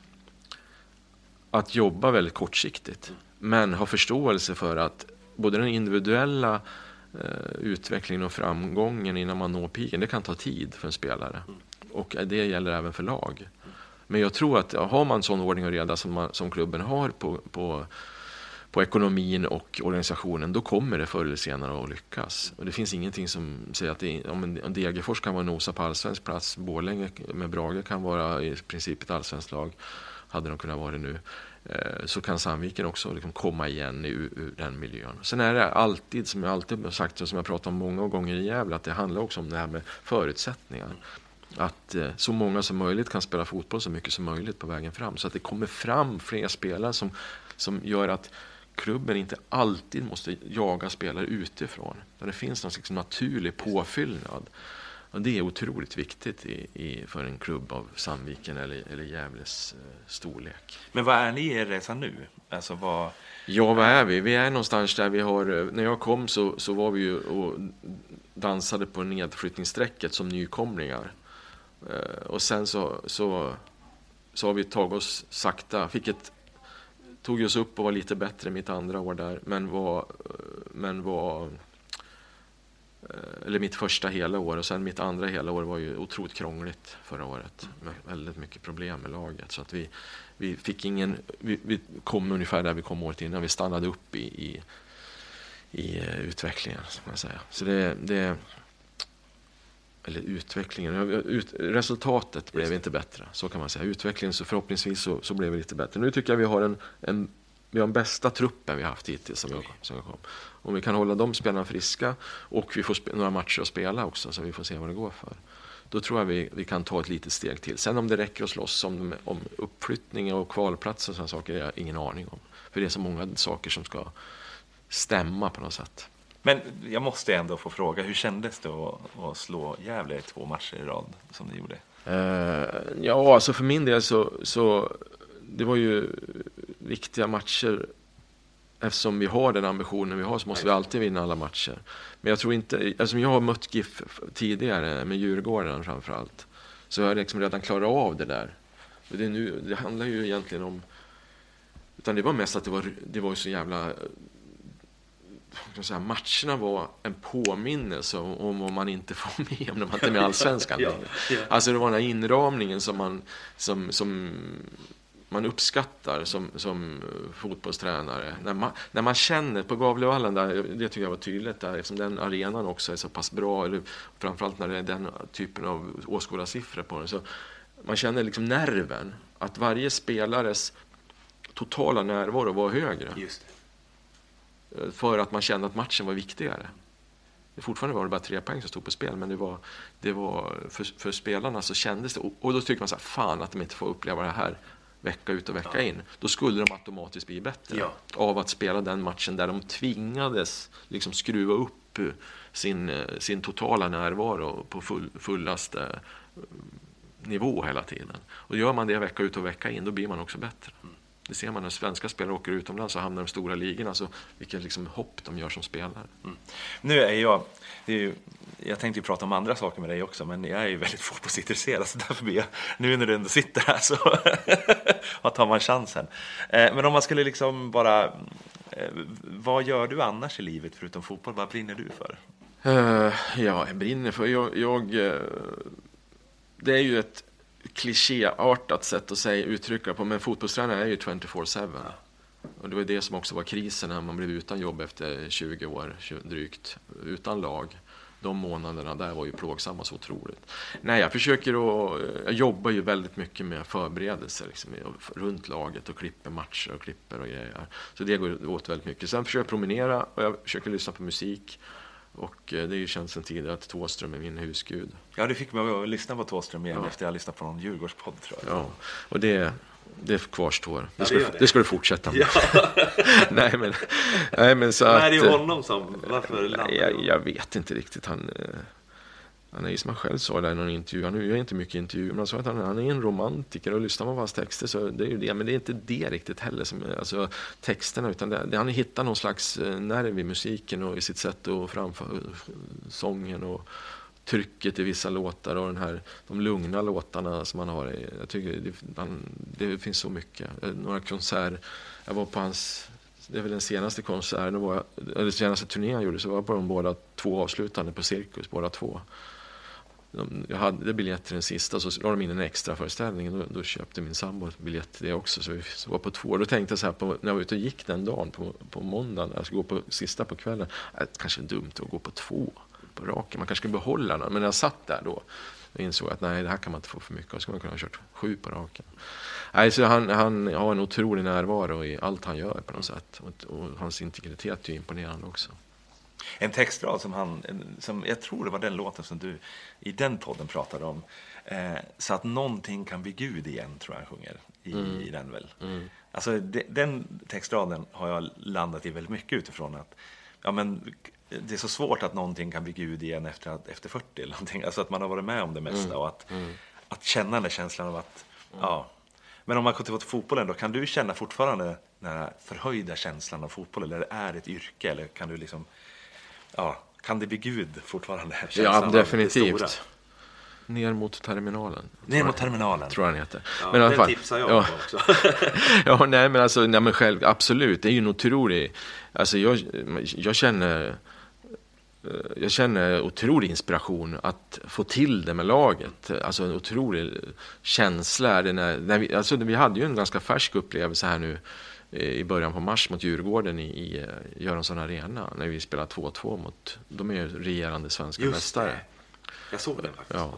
Speaker 2: att jobba väldigt kortsiktigt. Men ha förståelse för att både den individuella eh, utvecklingen och framgången innan man når piken, det kan ta tid för en spelare. Och det gäller även för lag. Men jag tror att har man sån ordning och reda som, man, som klubben har på, på, på ekonomin och organisationen, då kommer det förr eller senare att lyckas. Och det finns ingenting som säger att det, om en Degerfors kan vara nosa på allsvensk plats, Borlänge med Brage kan vara i princip ett allsvenskt lag, hade de kunnat vara det nu, eh, så kan Sandviken också liksom komma igen ur, ur, den miljön. Sen är det alltid, som jag alltid har sagt och som jag pratat om många gånger i Gävle, att det handlar också om det här med förutsättningar att eh, så många som möjligt kan spela fotboll så mycket som möjligt på vägen fram. Så att det kommer fram fler spelare som, som gör att klubben inte alltid måste jaga spelare utifrån. Där det finns någon slags naturlig påfyllnad. Och det är otroligt viktigt i, i, för en klubb av Sandviken eller, eller Gävles eh, storlek.
Speaker 1: Men vad är ni i er resa nu? Alltså vad...
Speaker 2: Ja, vad är vi? Vi är någonstans där vi har... Eh, när jag kom så, så var vi ju och dansade på nedflyttningssträcket som nykomlingar. Eh, och sen så, så, så har vi tagit oss sakta, fick ett, tog oss upp och var lite bättre mitt andra år där, men var, eh, men var eh, eller mitt första hela år och sen mitt andra hela år var ju otroligt krångligt förra året. Med väldigt mycket problem med laget. Så att vi, vi fick ingen, vi, vi kom ungefär där vi kom året innan. Vi stannade upp i, i, i utvecklingen. Ska man säga. Så det, det, eller utvecklingen, ut, resultatet blev inte bättre. Så kan man säga. Utvecklingen, så förhoppningsvis så, så blev det lite bättre. Nu tycker jag vi har en, en vi har den bästa truppen vi har haft hittills som jag, som jag kom. Om vi kan hålla de spelarna friska och vi får några matcher att spela också så vi får se vad det går för. då tror jag vi, vi kan ta ett litet steg till. Sen om det räcker att slåss om, om uppflyttning och kvalplatser och sådana saker, det har jag ingen aning om. För det är så många saker som ska stämma på något sätt.
Speaker 1: Men jag måste ändå få fråga, hur kändes det att, att slå Gävle i två matcher i rad som ni gjorde?
Speaker 2: Uh, ja, alltså för min del så, så det var ju viktiga matcher. Eftersom vi har den ambitionen vi har så måste vi alltid vinna alla matcher. Men jag tror inte, Eftersom jag har mött GIF tidigare med Djurgården framförallt, så Så jag har liksom redan klarat av det där. Det, nu, det handlar ju egentligen om, utan det var mest att det var, det var så jävla säga, matcherna var en påminnelse om vad man inte får med om när man inte är med i Allsvenskan. ja, ja. Alltså det var den här inramningen som man, som, som man uppskattar som, som fotbollstränare. När man, när man känner på Gavlevallen, där, det tycker jag var tydligt där, eftersom den arenan också är så pass bra, eller framförallt när det är den typen av åskådarsiffror på den. Så man känner liksom nerven, att varje spelares totala närvaro var högre. Just det. För att man kände att matchen var viktigare. Fortfarande var det bara tre poäng som stod på spel, men det var, det var för, för spelarna så kändes det. Och då tycker man så här, fan att de inte får uppleva det här vecka ut och vecka ja. in. Då skulle de automatiskt bli bättre ja. av att spela den matchen där de tvingades liksom skruva upp sin, sin totala närvaro på full, fullaste nivå hela tiden. Och gör man det vecka ut och vecka in, då blir man också bättre. Mm. Det ser man när svenska spelare åker utomlands och hamnar i de stora ligorna. Så vilket liksom hopp de gör som spelare. Mm.
Speaker 1: Nu är jag, är ju, jag tänkte ju prata om andra saker med dig också, men jag är ju väldigt fotbollsintresserad. Så därför blir jag, nu när du ändå sitter här så tar man chansen. Eh, men om man skulle liksom bara, eh, vad gör du annars i livet förutom fotboll? Vad brinner du för?
Speaker 2: Uh, ja, jag brinner för, jag, jag det är ju ett klichéartat sätt att säga, uttrycka på, men fotbollstränare är ju 24-7. Ja. Och det var det som också var krisen när man blev utan jobb efter 20 år drygt, utan lag. De månaderna där var ju plågsamma så otroligt. Nej, jag försöker att, jag jobbar ju väldigt mycket med förberedelser liksom, runt laget och klipper matcher och klipper och grejer. Så det går åt väldigt mycket. Sen försöker jag promenera och jag försöker lyssna på musik. Och eh, det är ju känt sedan tidigare att Tåström är min husgud.
Speaker 1: Ja, det fick mig att lyssna på Tåström igen ja. efter jag lyssnat på någon Djurgårdspodd tror jag.
Speaker 2: Ja, och det, det kvarstår. Det ska, det. det ska du fortsätta med. Ja. nej, men, nej, men så
Speaker 1: Vad
Speaker 2: är
Speaker 1: det honom som, varför
Speaker 2: landade jag, jag vet inte riktigt. Han, eh, han är som han själv sa där i någon intervju, han gör inte mycket intervjuer, men han sa att han, han är en romantiker och lyssnar man på hans texter så det är ju det, men det är inte det riktigt heller, som, alltså texterna, utan det, det, han hittar någon slags eh, nerv i musiken och i sitt sätt att framföra sången och trycket i vissa låtar och den här, de lugna låtarna som han har. Jag tycker det, han, det finns så mycket. Eh, några konserter, jag var på hans det är väl den senaste konserten, eller den senaste turnén jag gjorde, så var jag på de båda två avslutande på Cirkus, båda två jag hade biljett till den sista så la de in en extra föreställning. Då, då köpte min sambo biljett till det också. Så vi var på två. Då tänkte jag så här, på, när jag var ute och gick den dagen på, på måndagen, jag skulle gå på sista på kvällen. Äh, kanske dumt att gå på två på raken. Man kanske skulle behålla den. Men när jag satt där då, då insåg jag att nej, det här kan man inte få för mycket. Då skulle man kunna ha kört sju på raken. Nej, så han, han har en otrolig närvaro i allt han gör på något sätt. Och, och hans integritet är ju imponerande också.
Speaker 1: En textrad som han, som jag tror det var den låten som du i den podden pratade om. Eh, så att någonting kan bli Gud igen, tror jag han sjunger i, mm. i den väl. Mm. Alltså de, den textraden har jag landat i väldigt mycket utifrån att ja, men, det är så svårt att någonting kan bli Gud igen efter, att, efter 40 eller någonting. Alltså att man har varit med om det mesta mm. och att, mm. att känna den där känslan av att, mm. ja. Men om man går till fotbollen då, kan du känna fortfarande den här förhöjda känslan av fotboll? Eller är det ett yrke? Eller kan du liksom ja, kan det bli Gud fortfarande?
Speaker 2: Ja, definitivt. Ner mot terminalen.
Speaker 1: Ner mot terminalen.
Speaker 2: Tror jag den heter.
Speaker 1: Ja, men den fall, tipsar jag ja. också.
Speaker 2: ja, nej men alltså, nej, men själv, absolut. Det är ju en otrolig, alltså jag, jag känner, eh, jag känner otrolig inspiration att få till det med laget. Alltså en otrolig känsla. När, när vi, alltså, vi hade ju en ganska färsk upplevelse här nu i början på mars mot Djurgården i, i eh, Göransson Arena när vi spelade 2-2 mot, de är regerande svenska Just mästare. Det.
Speaker 1: Jag såg den faktiskt. Ja.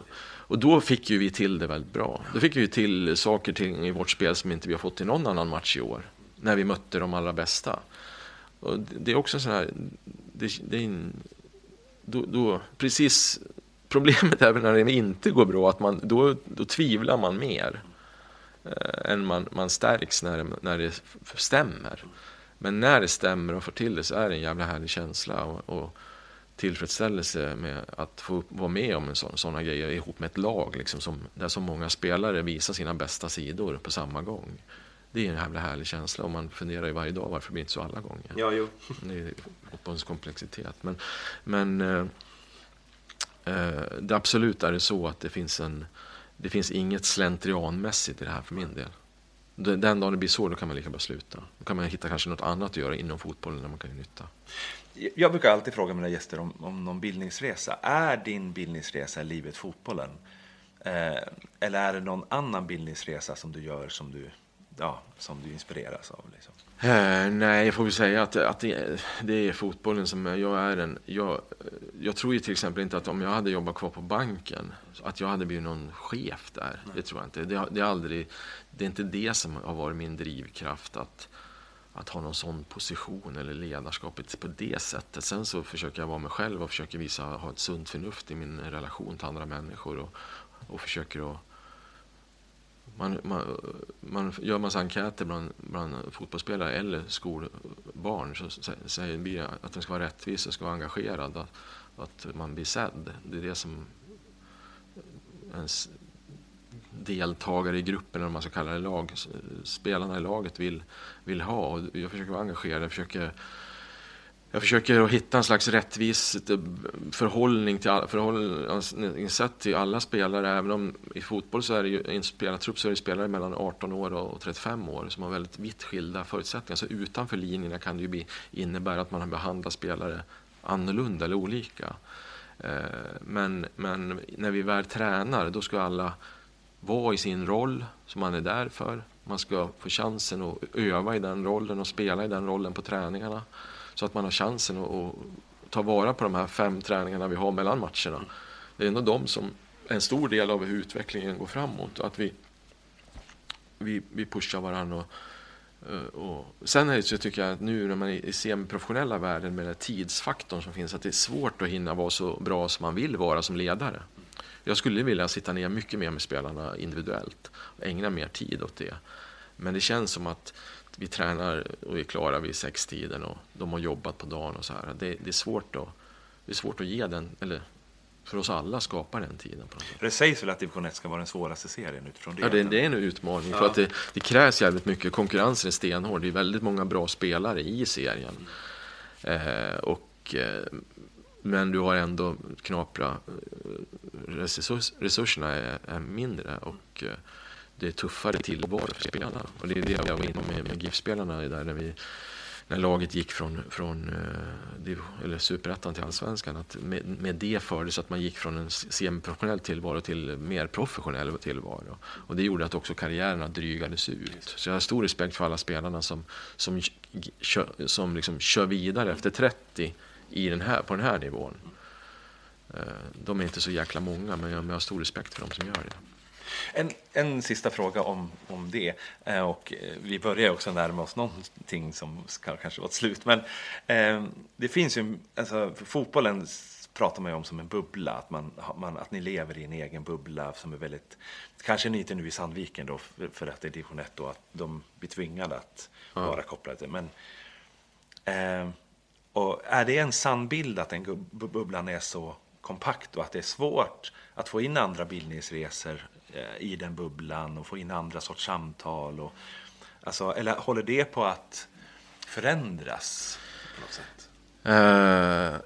Speaker 2: Och då fick ju vi till det väldigt bra. Då fick vi till saker till i vårt spel som inte vi har fått i någon annan match i år. När vi mötte de allra bästa. Och det är också så här, det, det är en, då, då, precis problemet är väl när det inte går bra, att man, då, då tvivlar man mer. Eh, än man, man stärks när det, när det stämmer. Men när det stämmer och får till det så är det en jävla härlig känsla. Och, och tillfredsställelse med att få vara med om sådana grejer ihop med ett lag liksom, som, där så många spelare visar sina bästa sidor på samma gång. Det är en jävla härlig känsla och man funderar ju varje dag varför det blir inte så alla gånger.
Speaker 1: Ja, jo.
Speaker 2: Det är fotbollens komplexitet. Men, men eh, eh, det absolut är det så att det finns en det finns inget slentrianmässigt i det här för min del. Den dagen det blir så, då kan man lika bra sluta. Då kan man hitta kanske något annat att göra inom fotbollen där man kan nytta.
Speaker 1: Jag brukar alltid fråga mina gäster om, om någon bildningsresa. Är din bildningsresa livet fotbollen? Eh, eller är det någon annan bildningsresa som du gör som du, ja, som du inspireras av? Liksom?
Speaker 2: Eh, nej, jag får väl säga att, att det, det, är fotbollen som jag är en... Jag, jag tror ju till exempel inte att om jag hade jobbat kvar på banken, att jag hade blivit någon chef där. Nej. Det tror jag inte. Det, det, är aldrig, det är inte det som har varit min drivkraft. att att ha någon sån position eller ledarskap på det sättet. Sen så försöker jag vara mig själv och försöker visa ha ett sunt förnuft i min relation till andra människor och, och försöker att man, man, man gör massa enkäter bland, bland fotbollsspelare eller skolbarn så säger vi att den ska vara rättvis och ska vara engagerad. Att, att man blir sedd. Det är det som ens deltagare i gruppen, eller man ska kalla det, lag, spelarna i laget vill, vill ha. Och jag försöker vara engagerad, jag försöker, jag försöker hitta en slags rättvis eh, förhållning till, förhållningssätt till alla spelare. Även om i fotboll så är det ju, i en spelartrupp så är det spelare mellan 18 år och 35 år som har väldigt vitt skilda förutsättningar. Så utanför linjerna kan det ju bli, innebära att man behandlar spelare annorlunda eller olika. Eh, men, men när vi väl tränar, då ska alla vara i sin roll som man är där för. Man ska få chansen att öva i den rollen och spela i den rollen på träningarna. Så att man har chansen att, ta vara på de här fem träningarna vi har mellan matcherna. Det är ändå de som är en stor del av hur utvecklingen går framåt. Att vi, vi, vi pushar varandra. Och, eh, och, sen är det så tycker jag att nu när man är i semiprofessionella världen med den tidsfaktorn som finns, att det är svårt att hinna vara så bra som man vill vara som ledare. Jag skulle vilja sitta ner mycket mer med spelarna individuellt och ägna mer tid åt det. Men det känns som att vi tränar och är klara vid sextiden och de har jobbat på dagen och så här. Det, det, är, svårt att, det är svårt att ge den, eller för oss alla skapa den tiden. På
Speaker 1: det sägs väl att division 1 ska vara den svåraste serien utifrån det?
Speaker 2: Ja, det, det är en utmaning. Ja. För att det, det, krävs jävligt mycket. Konkurrensen är stenhård. Det är väldigt många bra spelare i serien. Eh, och eh, men du har ändå knapra eh, resurserna är, är mindre och eh, det är tuffare tillvaro för spelarna. Och det är det jag var inne med, med GIF-spelarna där när, vi, när laget gick från, från eh, eller superettan till allsvenskan. Att med, med det fördes att man gick från en semiprofessionell tillvaro till mer professionell tillvaro. Och det gjorde att också karriärerna drygades ut. Så jag har stor respekt för alla spelarna som, som, som liksom kör vidare efter 30 i den här, på den här nivån. Eh, de är inte så jäkla många, men jag har stor respekt för de som gör det.
Speaker 1: En, en sista fråga om, om det. Eh, och eh, vi börjar också närma oss någonting som ska kanske vara ett slut. Men eh, det finns ju, alltså, fotbollen pratar man ju om som en bubbla, att, man, man, att ni lever i en egen bubbla som är väldigt, kanske inte nu i Sandviken då, för, för att det är division 1 och att de blir tvingade att ja. vara kopplade men eh, och är det en sann bild att den bubblan är så kompakt och att det är svårt att få in andra bildningsresor Eh, i den bubblan och få in andra sorts samtal? Och, alltså, eller håller det på att förändras på något sätt?
Speaker 2: Uh,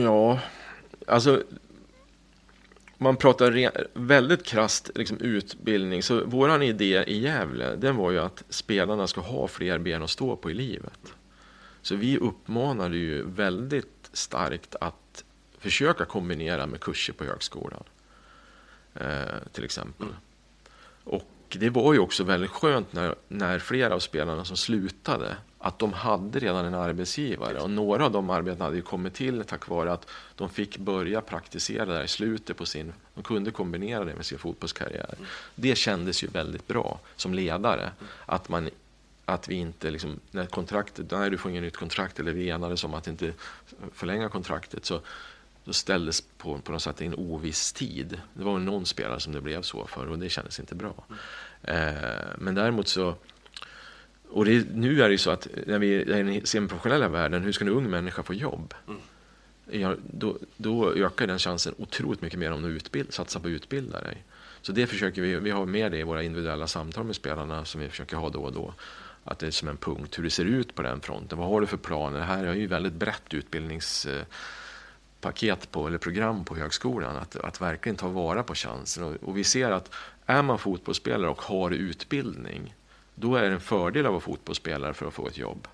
Speaker 2: ja, alltså man pratar väldigt krast liksom, utbildning. Så vår idé i Gävle, den var ju att spelarna ska ha fler ben att stå på i livet. Så vi uppmanade ju väldigt starkt att försöka kombinera med kurser på högskolan. Eh, till exempel. Och det var ju också väldigt skönt när, när flera av spelarna som slutade att de hade redan en arbetsgivare och några av de arbetena hade ju kommit till tack vare att de fick börja praktisera där i slutet på sin, de kunde kombinera det med sin fotbollskarriär. Det kändes ju väldigt bra som ledare att man att vi inte, liksom, när kontraktet, nej du får inget nytt kontrakt eller vi enades om att inte förlänga kontraktet. Så då ställdes på, på något sätt en oviss tid. Det var någon spelare som det blev så för och det kändes inte bra. Eh, men däremot så och det, nu är det ju så att när vi är i den semiprofessionella världen, hur ska en ung människa få jobb? Mm. Ja, då, då ökar den chansen otroligt mycket mer om du utbild, satsar på att utbilda dig. Så det försöker vi, vi har med det i våra individuella samtal med spelarna som vi försöker ha då och då. Att det är som en punkt hur det ser ut på den fronten. Vad har du för planer? Det här är ju väldigt brett utbildningspaket på, eller program på högskolan. Att, att verkligen ta vara på chansen. Och, och vi ser att är man fotbollsspelare och har utbildning då är det en fördel att vara fotbollsspelare för att få ett jobb.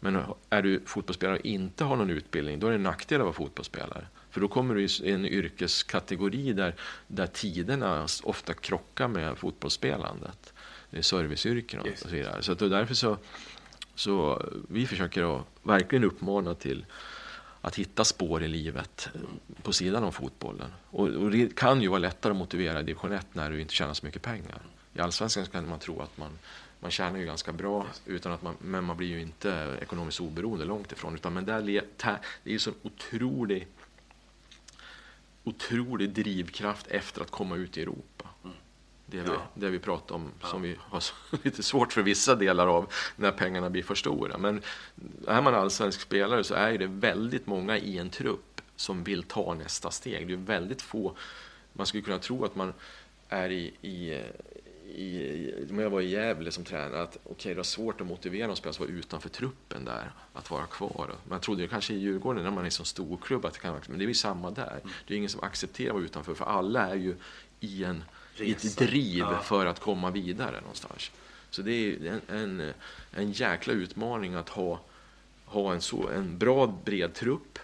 Speaker 2: Men är du fotbollsspelare och inte har någon utbildning, då är det en nackdel att vara fotbollsspelare. För då kommer du i en yrkeskategori där, där tiderna ofta krockar med fotbollsspelandet. Det är serviceyrken och så vidare. Så att därför så, så vi försöker verkligen uppmana till att hitta spår i livet eh, på sidan om fotbollen. Och, och det kan ju vara lättare att motivera i division 1 när du inte tjänar så mycket pengar. I allsvenskan kan man tro att man man tjänar ju ganska bra, utan att man, men man blir ju inte ekonomiskt oberoende, långt ifrån. Utan, men där, det är ju så otrolig, otrolig drivkraft efter att komma ut i Europa. Mm. Det, vi, ja. det vi pratar om, ja. som vi har lite svårt för vissa delar av när pengarna blir för stora. Men är man allsvensk spelare så är det väldigt många i en trupp som vill ta nästa steg. Det är väldigt få, man skulle kunna tro att man är i, i i, när jag var i Gävle som tränare att okay, det var svårt att motivera de spelare som var utanför truppen där att vara kvar. Man trodde kanske i Djurgården när man är så stor klubb att det kan men det är ju samma där. Mm. Det är ingen som accepterar att vara utanför för alla är ju i, en, i ett driv ja. för att komma vidare någonstans. Så det är en, en, en jäkla utmaning att ha, ha en, så, en bra bred trupp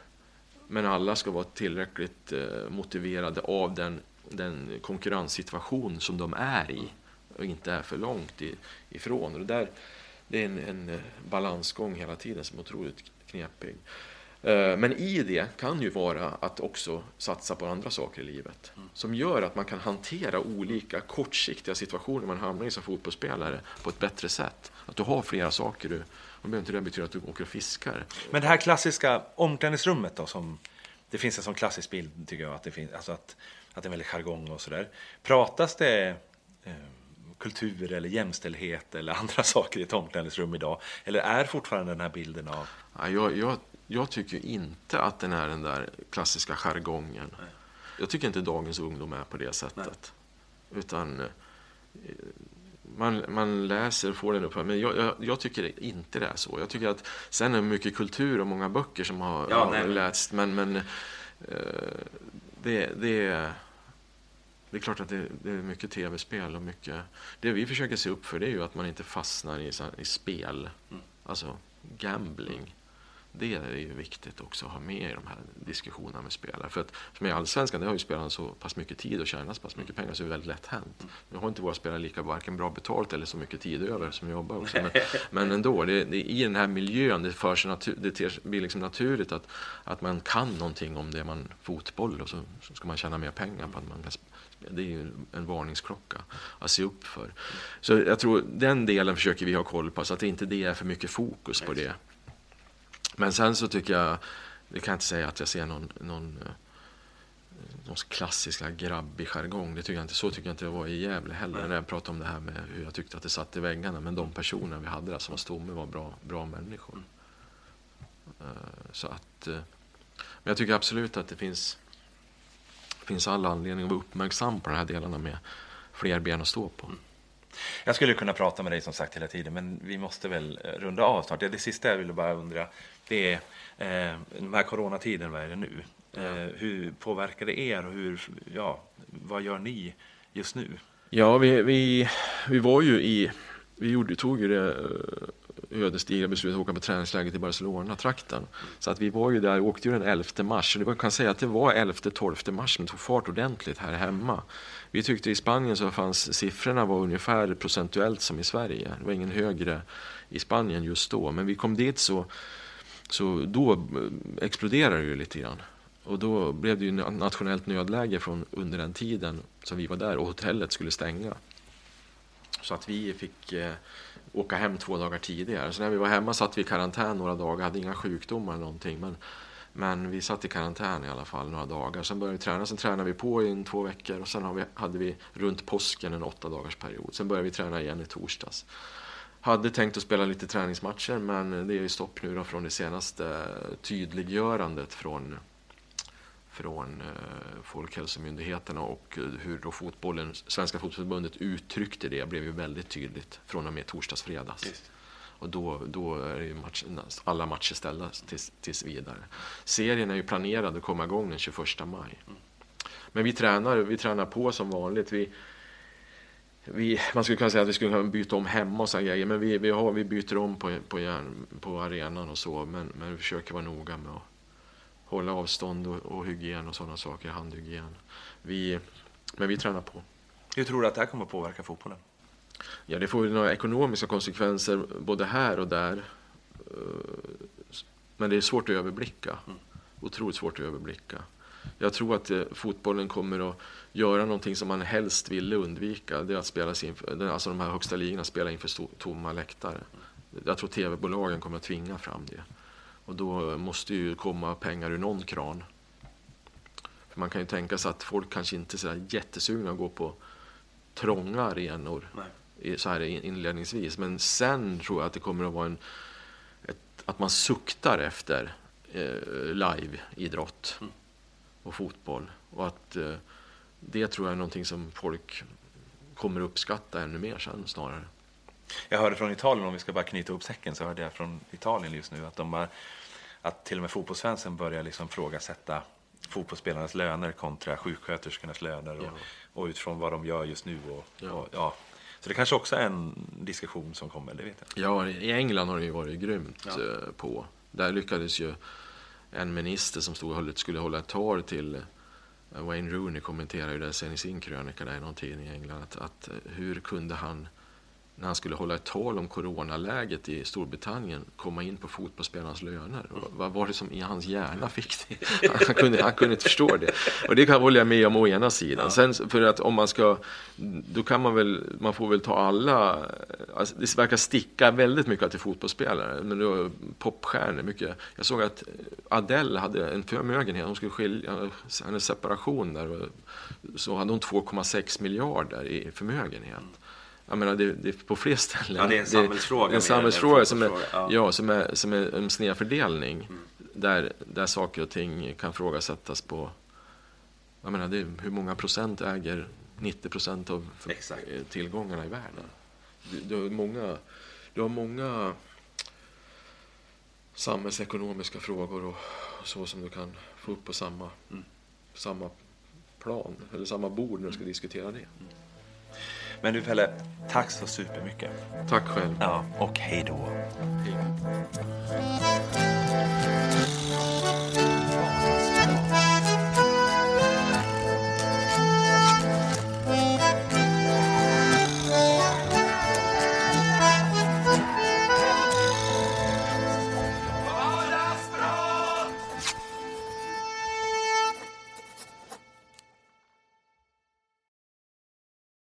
Speaker 2: men alla ska vara tillräckligt eh, motiverade av den, den konkurrenssituation som de är i och inte är för långt ifrån. Och det, där, det är en, en eh, balansgång hela tiden som är otroligt knepig. Eh, men i det kan ju vara att också satsa på andra saker i livet som gör att man kan hantera olika kortsiktiga situationer man hamnar i som fotbollsspelare på ett bättre sätt. Att du har flera saker. Du, och behöver inte det betyda att du åker och fiskar.
Speaker 1: Men det här klassiska omklädningsrummet då som det finns en sån klassisk bild tycker jag att det finns, alltså att, att det är väldigt jargong och sådär. Pratas det eh, kultur eller jämställdhet eller andra saker i ett omklädningsrum idag? Eller är fortfarande den här bilden av...
Speaker 2: Ja, jag, jag, jag tycker inte att den är den där klassiska jargongen. Nej. Jag tycker inte dagens ungdom är på det sättet. Nej. Utan eh, man, man läser och får den uppfattningen. Men jag, jag, jag, tycker inte det är så. Jag tycker att sen är det mycket kultur och många böcker som har, ja, har läst. Men, men eh, det, det det är klart att det, det, är mycket tv-spel och mycket... Det vi försöker se upp för det är ju att man inte fastnar i, i spel. Mm. Alltså gambling. Det är ju viktigt också att ha med i de här diskussionerna med spelare. För att som i Allsvenskan, det har ju spelarna så pass mycket tid och tjänat så pass mycket pengar så det är väldigt lätt hänt. Nu har inte våra spelare lika varken bra betalt eller så mycket tid över som jobbar också. Men, men ändå, det, det, i den här miljön, det, för sig natur, det blir liksom naturligt att, att man kan någonting om det man fotboll och så, så ska man tjäna mer pengar på att man kan det är ju en varningsklocka att se upp för. Så jag tror den delen försöker vi ha koll på så att inte det är för mycket fokus på det. Men sen så tycker jag, det kan jag inte säga att jag ser någon, någon, eh, någon klassisk grabbig jargong. Det tycker jag inte, så tycker jag inte det var i Gävle heller. När jag pratade om det här med hur jag tyckte att det satt i väggarna. Men de personer vi hade där som var stomme var bra, bra människor. Eh, så att, eh, men jag tycker absolut att det finns finns all anledning att vara uppmärksam på de här delarna med fler ben att stå på. Mm.
Speaker 1: Jag skulle kunna prata med dig som sagt hela tiden, men vi måste väl eh, runda av snart. Det sista jag ville bara undra, det är eh, den här coronatiden, vad är det nu? Eh, hur påverkar det er och hur, ja, vad gör ni just nu?
Speaker 2: Ja, vi, vi, vi var ju i, vi gjorde, tog ju det eh, ödesdigra beslutet att åka på träningsläger till Barcelona-trakten. Så att vi var ju där, åkte ju den 11 mars. Och man kan säga att det var 11-12 mars som tog fart ordentligt här hemma. Vi tyckte i Spanien så fanns siffrorna var ungefär procentuellt som i Sverige. Det var ingen högre i Spanien just då. Men vi kom dit så, så då eh, exploderade det ju lite grann. Och då blev det ju nationellt nödläge från under den tiden som vi var där och hotellet skulle stänga. Så att vi fick eh, åka hem två dagar tidigare. Så när vi var hemma satt vi i karantän några dagar, hade inga sjukdomar eller någonting. Men, Men vi satt i karantän i alla fall några dagar. Sen började vi träna. Sen tränade vi på i två veckor och sen har vi, hade vi runt påsken en åtta dagars period. Sen började vi träna igen i torsdags. Hade tänkt att spela lite träningsmatcher men det är ju stopp nu då från det senaste tydliggörandet från, från eh, Folkhälsomyndigheterna och hur då fotbollen, Svenska fotbollförbundet uttryckte det blev ju väldigt tydligt från och med torsdags, fredags. Just. Och då, då är match, alla matcher ställda tills, tills vidare. Serien är ju planerad att komma igång den 21 maj. Men vi tränar, vi tränar på som vanligt. Vi, vi, man skulle kunna säga att vi skulle kunna byta om hemma och så grejer, men vi, vi, har, vi byter om på, på, järn, på arenan och så. Men, men vi försöker vara noga med att hålla avstånd och, och hygien och sådana saker, handhygien. Vi, men vi tränar på.
Speaker 1: Hur tror du att det här kommer att påverka fotbollen?
Speaker 2: Ja, det får ju några ekonomiska konsekvenser både här och där. Men det är svårt att överblicka. Mm. Otroligt svårt att överblicka. Jag tror att eh, fotbollen kommer att göra någonting som man helst ville undvika. Det är att spela inför, alltså de här högsta ligorna spela inför tomma läktare. Jag tror tv-bolagen kommer att tvinga fram det. Och då måste ju komma pengar ur någon kran. För man kan ju tänka sig att folk kanske inte är så jättesugna att gå på trånga arenor. Nej så här inledningsvis. Men sen tror jag att det kommer att vara en, ett, att man suktar efter eh, live-idrott mm. och fotboll. Och att eh, det tror jag är någonting som folk kommer uppskatta ännu mer sen snarare.
Speaker 1: Jag hörde från Italien, om vi ska bara knyta ihop säcken, så hörde jag från Italien just nu att de har, att till och med fotbollsfansen börjar liksom frågasätta fotbollsspelarnas löner kontra sjuksköterskornas löner och, ja. och utifrån vad de gör just nu. Och, ja. Och, ja, så det kanske också är en diskussion som kommer, det vet
Speaker 2: jag Ja, i England har det ju varit grymt ja. Eh, på. Där lyckades ju en minister som stod och skulle hålla ett tal till eh, Wayne Rooney kommenterar ju det sen i sin krönika där i någon tidning i England. Att, att eh, hur kunde han när han skulle hålla ett tal om coronaläget i Storbritannien komma in på fotbollsspelarnas löner. Vad var det som i hans hjärna fick det? Han kunde, han kunde inte förstå det. Och det kan hålla jag med om å ena sidan. Sen för att om man ska, då kan man väl, man får väl ta alla, alltså det verkar sticka väldigt mycket till fotbollsspelare. Men då, popstjärnor, mycket. Jag såg att Adele hade en förmögenhet, hon skulle skilja, hennes separation där, så hade hon 2,6 miljarder i förmögenhet. Jag menar, det, det är på fler ställen.
Speaker 1: Ja, det är en samhällsfråga.
Speaker 2: en samhällsfråga som är, ja. ja. som är, som är en snedfördelning. Mm. Där, där saker och ting kan frågasättas på... Jag menar, det är, hur många procent äger 90 procent av Exakt. tillgångarna i världen? Du, du, har många, du har många samhällsekonomiska frågor och så som du kan få upp på samma, mm. samma plan, eller samma bord när du ska mm. diskutera det.
Speaker 1: Men du Pelle, tack så supermycket.
Speaker 2: Tack själv.
Speaker 1: Ja, och hej då. Hej.